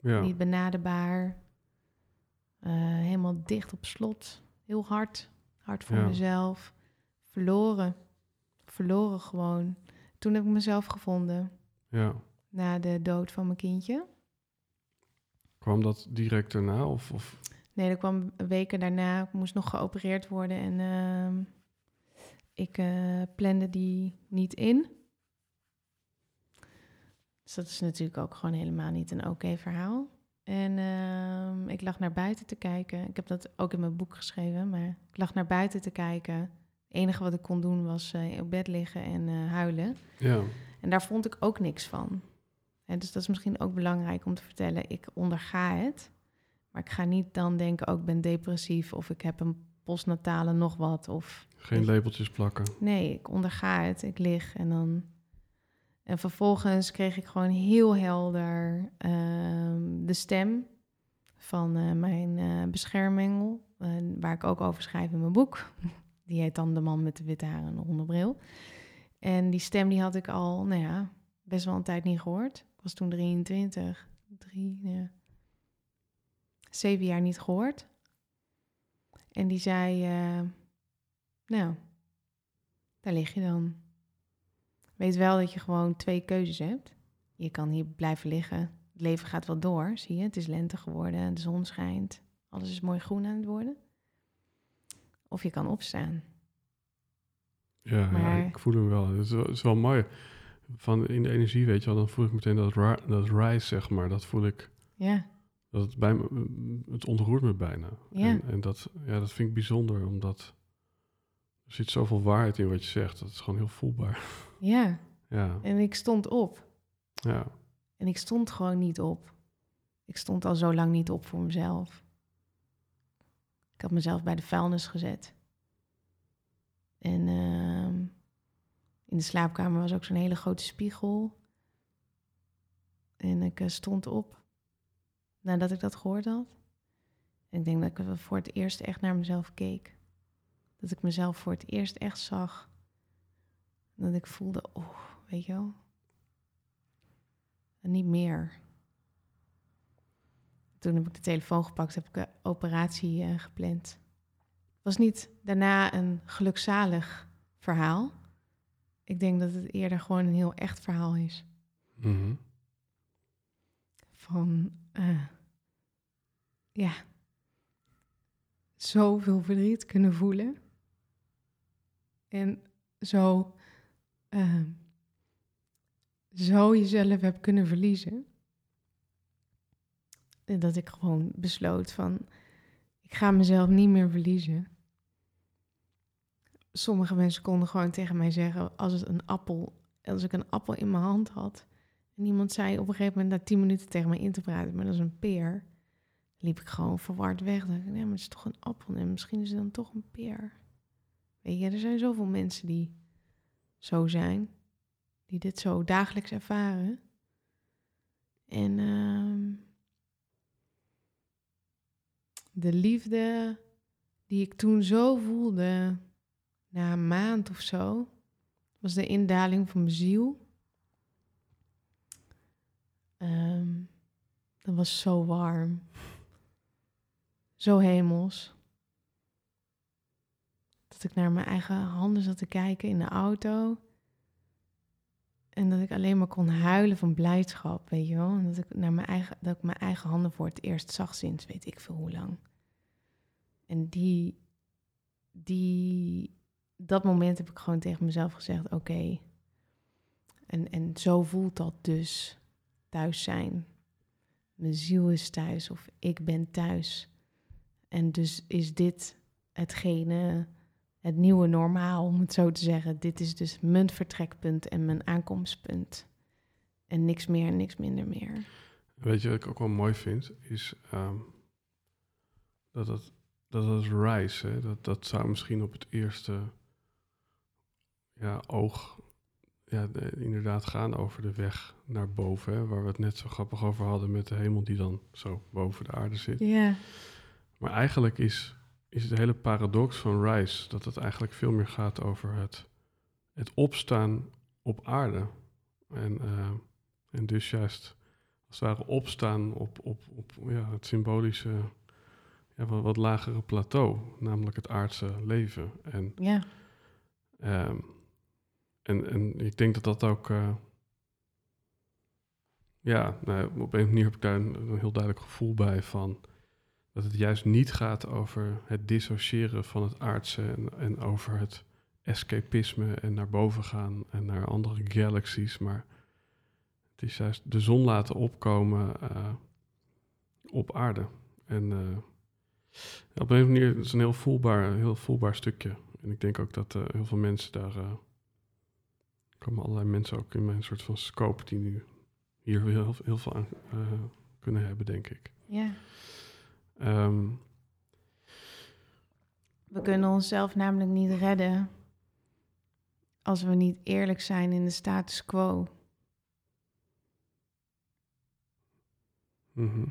ja, niet benaderbaar. Eh, helemaal dicht op slot, heel hard. Hard voor Ja. mezelf. Verloren. Verloren gewoon. Toen heb ik mezelf gevonden. ja. Na de dood van mijn kindje. Kwam dat direct daarna? Of, of, Nee, dat kwam weken daarna. Ik moest nog geopereerd worden. En ehm, ik eh plande die niet in. Dus dat is natuurlijk ook gewoon helemaal niet een oké verhaal. En ehm, ik lag naar buiten te kijken. Ik heb dat ook in mijn boek geschreven. Maar ik lag naar buiten te kijken. Het enige wat ik kon doen was eh, op bed liggen en eh, huilen. ja, En daar vond ik ook niks van. En dus dat is misschien ook belangrijk om te vertellen. Ik onderga het. Maar ik ga niet dan denken, ook ik ben depressief of ik heb een postnatale nog wat. Of geen labeltjes plakken. nee, ik onderga het. Ik lig en dan. En vervolgens kreeg ik gewoon heel helder ehm, de stem van eh, mijn eh beschermengel. eh, waar ik ook over schrijf in mijn boek. [LAUGHS] Die heet dan De man met de witte haren en de hondenbril. En die stem die had ik al, nou ja, best wel een tijd niet gehoord. Ik was toen 23, drie, ja, zeven jaar niet gehoord. En die zei, eh, nou, daar lig je dan. Weet wel dat je gewoon twee keuzes hebt. Je kan hier blijven liggen. Het leven gaat wel door, zie je. Het is lente geworden, de zon schijnt. Alles is mooi groen aan het worden. Of je kan opstaan. Ja, ja, Maar- ik voel hem wel. Het is, wel- het is wel mooi. Van in de energie, weet je wel, dan voel ik meteen dat, dat rise, zeg maar. Dat voel ik, Ja, dat het, bij me, het ontroert me bijna. Ja. En, en dat, ja, dat vind ik bijzonder, omdat er zit zoveel waarheid in wat je zegt. Dat is gewoon heel voelbaar. ja. [LAUGHS] Ja, En ik stond op. Ja. En ik stond gewoon niet op. Ik stond al zo lang niet op voor mezelf. Ik had mezelf bij de vuilnis gezet. En ehm, in de slaapkamer was ook zo'n hele grote spiegel. En ik eh, stond op nadat ik dat gehoord had. En ik denk dat ik voor het eerst echt naar mezelf keek. Dat ik mezelf voor het eerst echt zag. Dat ik voelde, oh, weet je wel. En niet meer. Toen heb ik de telefoon gepakt, heb ik een operatie eh, gepland. Het was niet daarna een gelukzalig verhaal. Ik denk dat het eerder gewoon een heel echt verhaal is. Mhm. Van, eh, ja, zoveel verdriet kunnen voelen. En zo, eh, zo jezelf heb kunnen verliezen. En dat ik gewoon besloot van, ik ga mezelf niet meer verliezen. Sommige mensen konden gewoon tegen mij zeggen, als het een appel, als ik een appel in mijn hand had. En iemand zei op een gegeven moment na tien minuten tegen mij in te praten, maar dat is een peer. Liep ik gewoon verward weg. Dan ik, nee, maar het is toch een appel. En misschien is het dan toch een peer. Weet je, er zijn zoveel mensen die zo zijn. Die dit zo dagelijks ervaren. En ehm, de liefde die ik toen zo voelde, na een maand of zo, was de indaling van mijn ziel. Ehm, dat was zo warm. Zo hemels. Dat ik naar mijn eigen handen zat te kijken in de auto. En dat ik alleen maar kon huilen van blijdschap, weet je wel. Dat ik, naar mijn eigen, dat ik mijn eigen handen voor het eerst zag sinds weet ik veel hoe lang. En die, die, dat moment heb ik gewoon tegen mezelf gezegd, oké. En, en zo voelt dat dus thuis zijn. Mijn ziel is thuis of ik ben thuis. En dus is dit hetgene, het nieuwe normaal, om het zo te zeggen. Dit is dus mijn vertrekpunt en mijn aankomstpunt. En niks meer en niks minder meer. Weet je wat ik ook wel mooi vind? Is ehm, dat het dat het rise, hè, dat, dat zou misschien op het eerste ja, oog ja, inderdaad gaan over de weg naar boven. Hè, waar we het net zo grappig over hadden met de hemel die dan zo boven de aarde zit. Ja, Maar eigenlijk is, is het hele paradox van Rise dat het eigenlijk veel meer gaat over het, het opstaan op aarde. En, eh, en dus juist als het ware opstaan op, op, op ja, het symbolische, ja, wat, wat lagere plateau, namelijk het aardse leven. En, ja, ehm, en, en ik denk dat dat ook. eh, ja, nou, op een manier heb ik daar een, een heel duidelijk gevoel bij van dat het juist niet gaat over het dissociëren van het aardse en, en over het escapisme en naar boven gaan en naar andere galaxies, maar het is juist de zon laten opkomen eh, op aarde. En eh, op een manier het is een heel voelbaar, heel voelbaar stukje. En ik denk ook dat eh, heel veel mensen daar. komen allerlei mensen ook in mijn soort van scope die nu hier heel, veel aan kunnen hebben, denk ik. ja. Ehm, We kunnen onszelf namelijk niet redden als we niet eerlijk zijn in de status quo. mhm.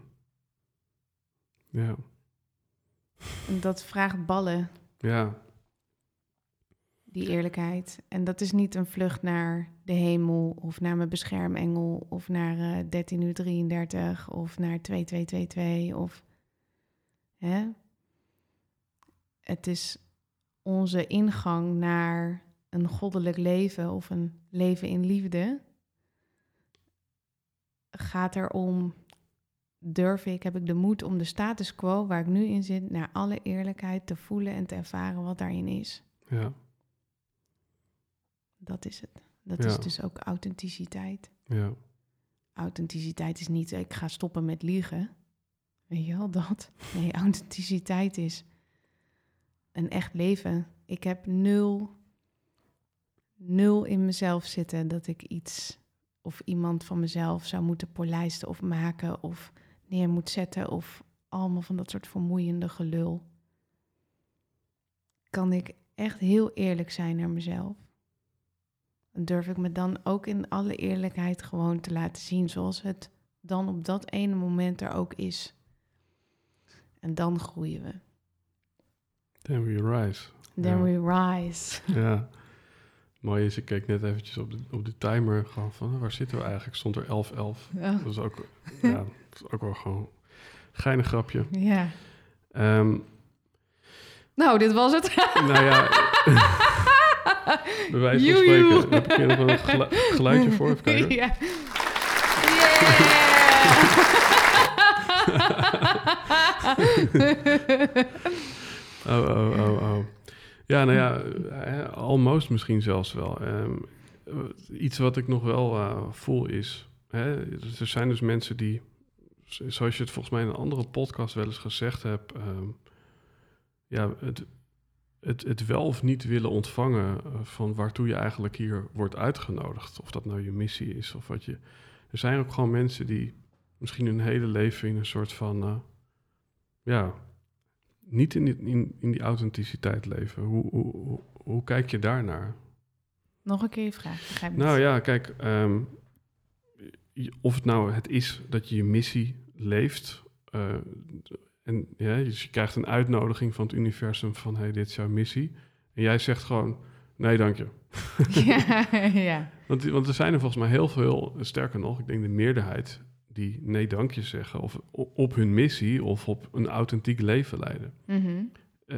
Ja, dat vraagt ballen, ja, die eerlijkheid. En dat is niet een vlucht naar de hemel of naar mijn beschermengel of naar eh 13 uur 33 of naar 2222 of... Hè? Het is onze ingang naar een goddelijk leven of een leven in liefde. Gaat erom, durf ik, heb ik de moed om de status quo waar ik nu in zit, naar alle eerlijkheid te voelen en te ervaren wat daarin is. ja, Dat is het. Dat Ja. is dus ook authenticiteit. ja, Authenticiteit is niet, ik ga stoppen met liegen. Weet je dat? [LAUGHS] Nee, authenticiteit is een echt leven. Ik heb nul, nul in mezelf zitten dat ik iets of iemand van mezelf zou moeten polijsten of maken of neer moet zetten of allemaal van dat soort vermoeiende gelul. Kan ik echt heel eerlijk zijn naar mezelf? Durf ik me dan ook in alle eerlijkheid gewoon te laten zien zoals het dan op dat ene moment er ook is. En dan groeien we. Then we rise. Then Ja. we rise. [LAUGHS] Ja. Mooi is, ik keek net eventjes op de, op de timer. Gewoon van, waar zitten we eigenlijk? Stond er 11, 11. Ja. Dat is ook, ja, dat is ook wel gewoon een geinig grapje. ja. Ehm, Nou, dit was het. [LAUGHS] nou ja, [LAUGHS] bij wijze van spreken. Heb ik hier nog een gelu- geluidje voor? Even kijken. Ja. Yeah! Oh, oh, oh, oh. Ja, nou ja, almost misschien zelfs wel. Ehm, eh, iets wat ik nog wel eh, voel is... Hè, er zijn dus mensen die, zoals je het volgens mij in een andere podcast wel eens gezegd hebt... ehm, ja, het, het, het wel of niet willen ontvangen eh, van waartoe je eigenlijk hier wordt uitgenodigd. Of dat nou je missie is of wat je... Er zijn ook gewoon mensen die misschien hun hele leven in een soort van... eh, ja, niet in die, in, in die authenticiteit leven. Hoe, hoe, hoe, kijk je daarnaar? Nog een keer je vraag. ik Nou ja, kijk, ehm, of het nou het is dat je je missie leeft. eh, en ja, dus je krijgt een uitnodiging van het universum van... hey, dit is jouw missie. En jij zegt gewoon, nee, dank je. [LAUGHS] ja, [LAUGHS] ja. Want, want er zijn er volgens mij heel veel, sterker nog, ik denk de meerderheid... die nee, dank je zeggen of op hun missie of op een authentiek leven leiden. Mhm. Eh,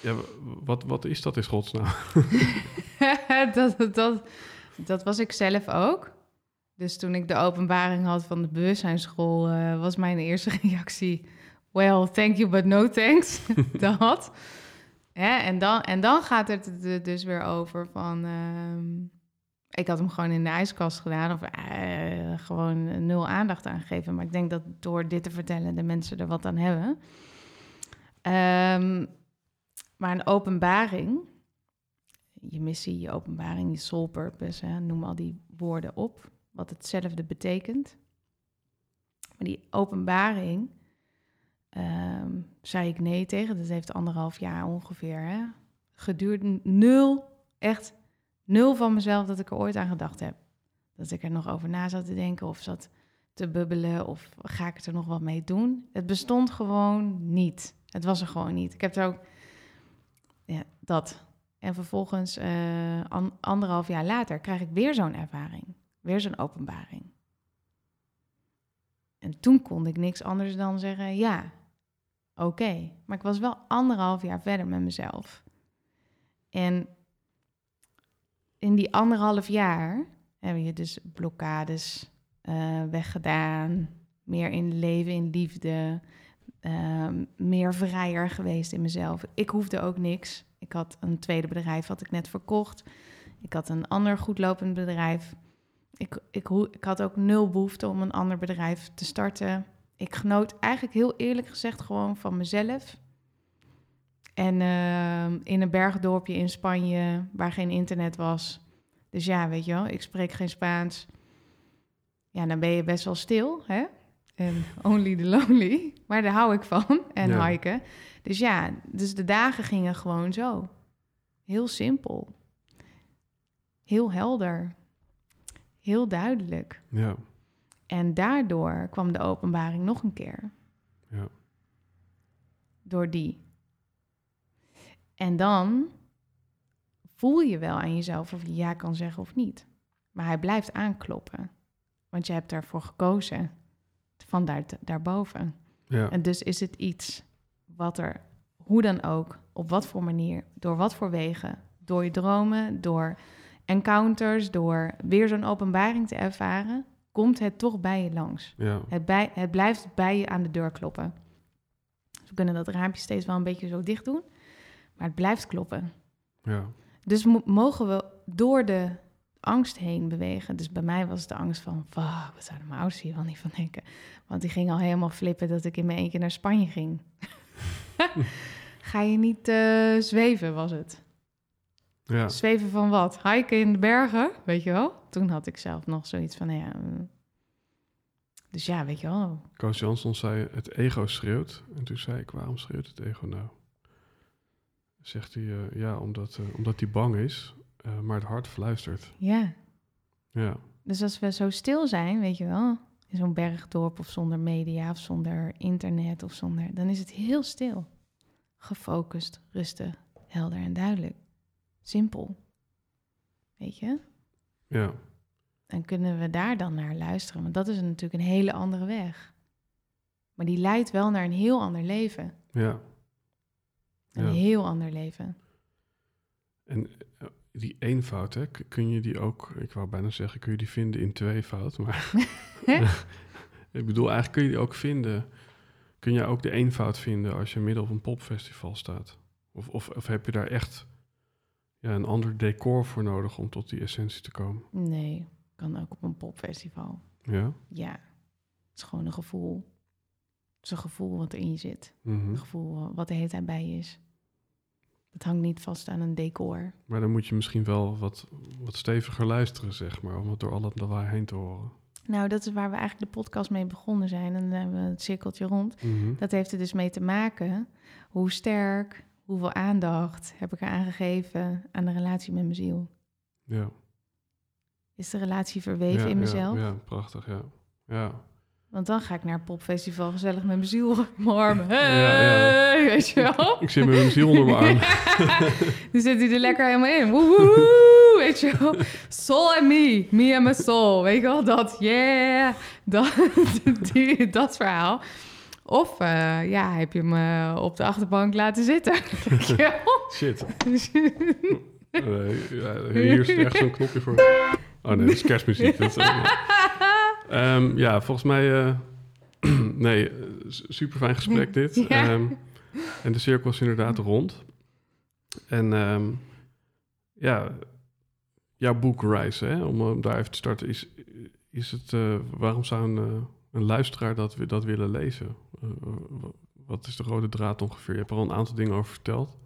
ja, wat, wat is dat in godsnaam? [LAUGHS] [LAUGHS] dat, dat, dat was ik zelf ook. Dus toen ik de openbaring had van de bewustzijnsschool, eh, was mijn eerste [LAUGHS] reactie: Well, thank you, but no thanks. dat. Hè, en, dan, en dan gaat het er dus weer over van. ehm, ik had hem gewoon in de ijskast gedaan, of eh, gewoon nul aandacht aan gegeven. Maar ik denk dat door dit te vertellen de mensen er wat aan hebben. Ehm, maar een openbaring, je missie, je openbaring, je soul purpose, hè, noem al die woorden op, wat hetzelfde betekent. Maar die openbaring ehm, zei ik nee tegen. Dat heeft anderhalf jaar ongeveer hè, geduurd. Nul, echt nul van mezelf dat ik er ooit aan gedacht heb. Dat ik er nog over na zat te denken of zat te bubbelen of ga ik er nog wat mee doen. Het bestond gewoon niet. Het was er gewoon niet. Ik heb er ook, ja, dat. En vervolgens, eh, an- anderhalf jaar later, krijg ik weer zo'n ervaring. Weer zo'n openbaring. En toen kon ik niks anders dan zeggen, ja, oké. Maar ik was wel anderhalf jaar verder met mezelf. En in die anderhalf jaar heb je dus blokkades eh, weggedaan. Meer in leven, in liefde. ehm, meer vrijer geweest in mezelf. Ik hoefde ook niks. Ik had een tweede bedrijf, had ik net verkocht. Ik had een ander goedlopend bedrijf. Ik, ik, ik had ook nul behoefte om een ander bedrijf te starten. Ik genoot eigenlijk heel eerlijk gezegd gewoon van mezelf. En ehm, in een bergdorpje in Spanje waar geen internet was. Dus ja, weet je wel, ik spreek geen Spaans. Ja, dan ben je best wel stil, hè? En [LAUGHS] only the lonely. Maar daar hou ik van. [LAUGHS] En Ja. hiken. Dus ja, dus de dagen gingen gewoon zo. Heel simpel. Heel helder. Heel duidelijk. Ja, En daardoor kwam de openbaring nog een keer. ja, Door die. En dan voel je wel aan jezelf of je ja kan zeggen of niet. Maar hij blijft aankloppen. Want je hebt daarvoor gekozen. Van daar, daarboven. ja. En dus is het iets wat er, hoe dan ook, op wat voor manier, door wat voor wegen, door je dromen, door encounters, door weer zo'n openbaring te ervaren, komt het toch bij je langs. ja. Het, bij, het blijft bij je aan de deur kloppen. Dus we kunnen dat raampje steeds wel een beetje zo dicht doen, maar het blijft kloppen. ja. Dus mo- mogen we door de angst heen bewegen. Dus bij mij was het de angst van, fuck, wat zouden mijn ouders hier wel niet van denken? Want die ging al helemaal flippen dat ik in mijn eentje naar Spanje ging. [LAUGHS] Ga je niet eh, zweven, was het. Ja. Zweven van wat? Hiken in de bergen, weet je wel? Toen had ik zelf nog zoiets van, nou ja... mm. Dus ja, weet je wel. Koos Jansson zei, het ego schreeuwt. En toen zei ik, waarom schreeuwt het ego nou? Zegt hij, eh, ja, omdat, eh, omdat hij bang is, eh, maar het hart fluistert. Ja. Ja, Dus als we zo stil zijn, weet je wel... In zo'n bergdorp of zonder media of zonder internet of zonder... Dan is het heel stil. Gefocust, rustig, helder en duidelijk. Simpel. Weet je? ja, En kunnen we daar dan naar luisteren? Want dat is natuurlijk een hele andere weg. Maar die leidt wel naar een heel ander leven. ja. Een Ja. heel ander leven. En eh, die eenvoud, hè, kun je die ook, ik wou bijna zeggen, kun je die vinden in tweevoud, maar [LAUGHS] [LAUGHS] ik bedoel, eigenlijk kun je die ook vinden, kun je ook de eenvoud vinden als je midden op een popfestival staat? Of, of, of heb je daar echt ja, een ander decor voor nodig om tot die essentie te komen? Nee, kan ook op een popfestival. Ja? Ja, het is gewoon een gevoel. Het is een gevoel wat in je zit. Mhm. Een gevoel wat de hele tijd bij je is. Het hangt niet vast aan een decor. Maar dan moet je misschien wel wat, wat steviger luisteren, zeg maar, om het door al dat lawaai heen te horen. Nou, dat is waar we eigenlijk de podcast mee begonnen zijn. En dan hebben we het cirkeltje rond. Mhm. Dat heeft er dus mee te maken hoe sterk, hoeveel aandacht heb ik eraan gegeven aan de relatie met mijn ziel. Ja. Is de relatie verweven ja, in mezelf? Ja, ja, prachtig, ja. Ja, Want dan ga ik naar een popfestival gezellig met mijn ziel [LAUGHS] op mijn. Ja, Hey, ja. weet je wel? ik zit met mijn ziel onder mijn arm. [LAUGHS] Dan zit hij er lekker helemaal in. Woehoe, [LAUGHS] weet je wel? Soul and me, me and my soul. Weet je wel, dat, yeah. Dat, die, dat verhaal. Of uh, ja, heb je me op de achterbank laten zitten. Shit. Uh, ja, hier is echt zo'n knopje voor. Oh nee, dat is kerstmuziek. Dat, uh, ja. Um, ja, volgens mij... Uh, [CLEARS THROAT] nee, super fijn gesprek dit. [LAUGHS] Ja. Um, en de cirkel is inderdaad rond. En um, ja, jouw boek Rise, hè, om, om daar even te starten, is, is het... Uh, waarom zou een, een luisteraar dat, dat willen lezen? Uh, wat is de rode draad ongeveer? Je hebt er al een aantal dingen over verteld.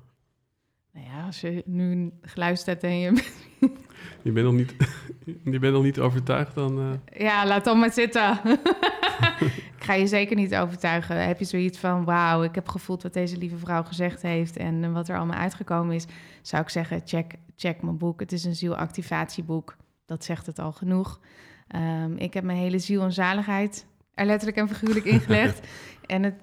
Nou ja, als je nu geluisterd hebt en je... [LAUGHS] je bent nog niet, [LAUGHS] je bent nog niet overtuigd, dan... Uh... Ja, laat dan maar zitten. [LAUGHS] ik ga je zeker niet overtuigen. Heb je zoiets van, wauw, ik heb gevoeld wat deze lieve vrouw gezegd heeft... en wat er allemaal uitgekomen is, zou ik zeggen, check, check mijn boek. Het is een zielactivatieboek. Dat zegt het al genoeg. Um, ik heb mijn hele ziel en zaligheid er letterlijk en figuurlijk ingelegd. [LAUGHS] en het,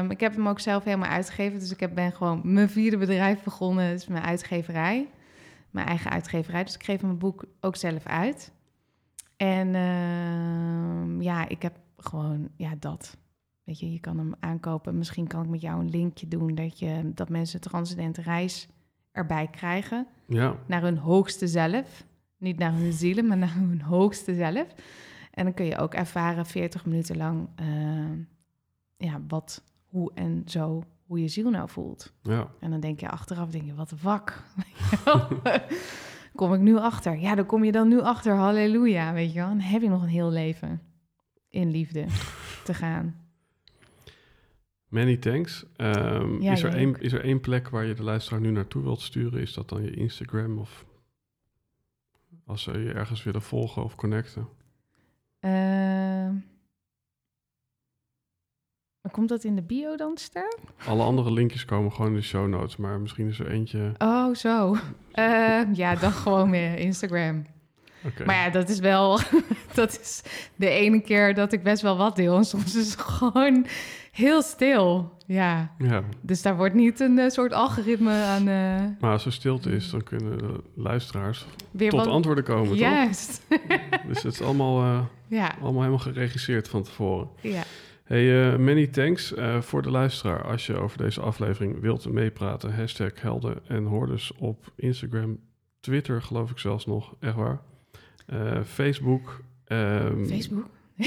um, ik heb hem ook zelf helemaal uitgegeven. Dus ik heb, ben gewoon mijn vierde bedrijf begonnen. Het is mijn uitgeverij. Mijn eigen uitgeverij. Dus ik geef mijn boek ook zelf uit. En uh, ja, ik heb gewoon, ja, dat. Weet je, je kan hem aankopen. Misschien kan ik met jou een linkje doen dat, je, dat mensen transcendente reis erbij krijgen. Ja. Naar hun hoogste zelf. Niet naar hun zielen, maar naar hun hoogste zelf. En dan kun je ook ervaren 40 minuten lang uh, ja, wat, hoe en zo, hoe je ziel nou voelt. Ja. En dan denk je achteraf, denk je, wat wak. [LAUGHS] kom ik nu achter? Ja, dan kom je dan nu achter, halleluja, weet je wel. Dan heb je nog een heel leven in liefde te gaan. Many thanks. Um, Ja, is, er één, is er één plek waar je de luisteraar nu naartoe wilt sturen? Is dat dan je Instagram of als ze je ergens willen volgen of connecten? Uh, komt dat in de bio dan staan? Alle andere linkjes komen gewoon in de show notes, maar misschien is er eentje. Oh, zo. Uh, ja, dan gewoon weer Instagram. Okay. Maar ja, dat is wel. [LAUGHS] dat is de ene keer dat ik best wel wat deel. En soms is het gewoon heel stil. Ja. ja. Dus daar wordt niet een uh, soort algoritme aan. Uh, maar als er stilte is, dan kunnen de luisteraars weer tot wat... antwoorden komen. Juist. Toch? [LAUGHS] dus het is allemaal, uh, ja. allemaal helemaal geregisseerd van tevoren. Ja. Hey, uh, many thanks uh, voor de luisteraar. Als je over deze aflevering wilt meepraten, hashtag helden en hoorders op Instagram, Twitter geloof ik zelfs nog, echt waar. Uh, Facebook. Um, Facebook? [LAUGHS]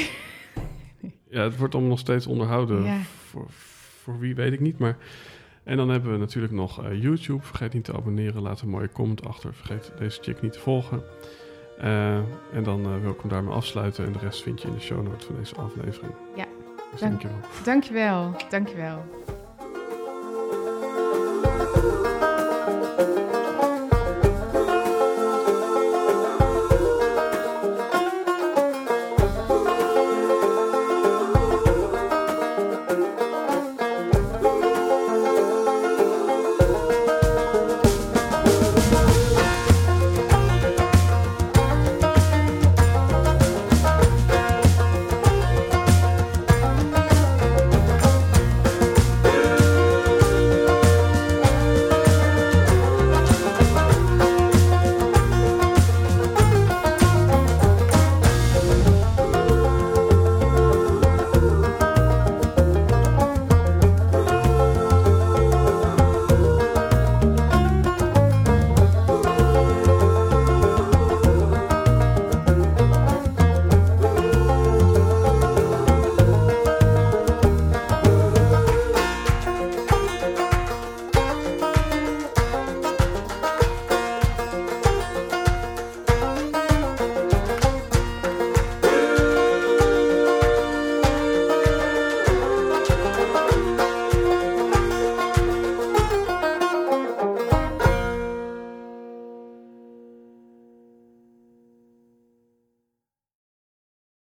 ja, het wordt allemaal nog steeds onderhouden. Ja. Voor, voor wie weet ik niet, maar... En dan hebben we natuurlijk nog uh, YouTube. Vergeet niet te abonneren, laat een mooie comment achter. Vergeet deze chick niet te volgen. Uh, en dan wil ik hem daarmee afsluiten. En de rest vind je in de show notes van deze aflevering. Ja. Dank, dankjewel. Dankjewel. Dankjewel.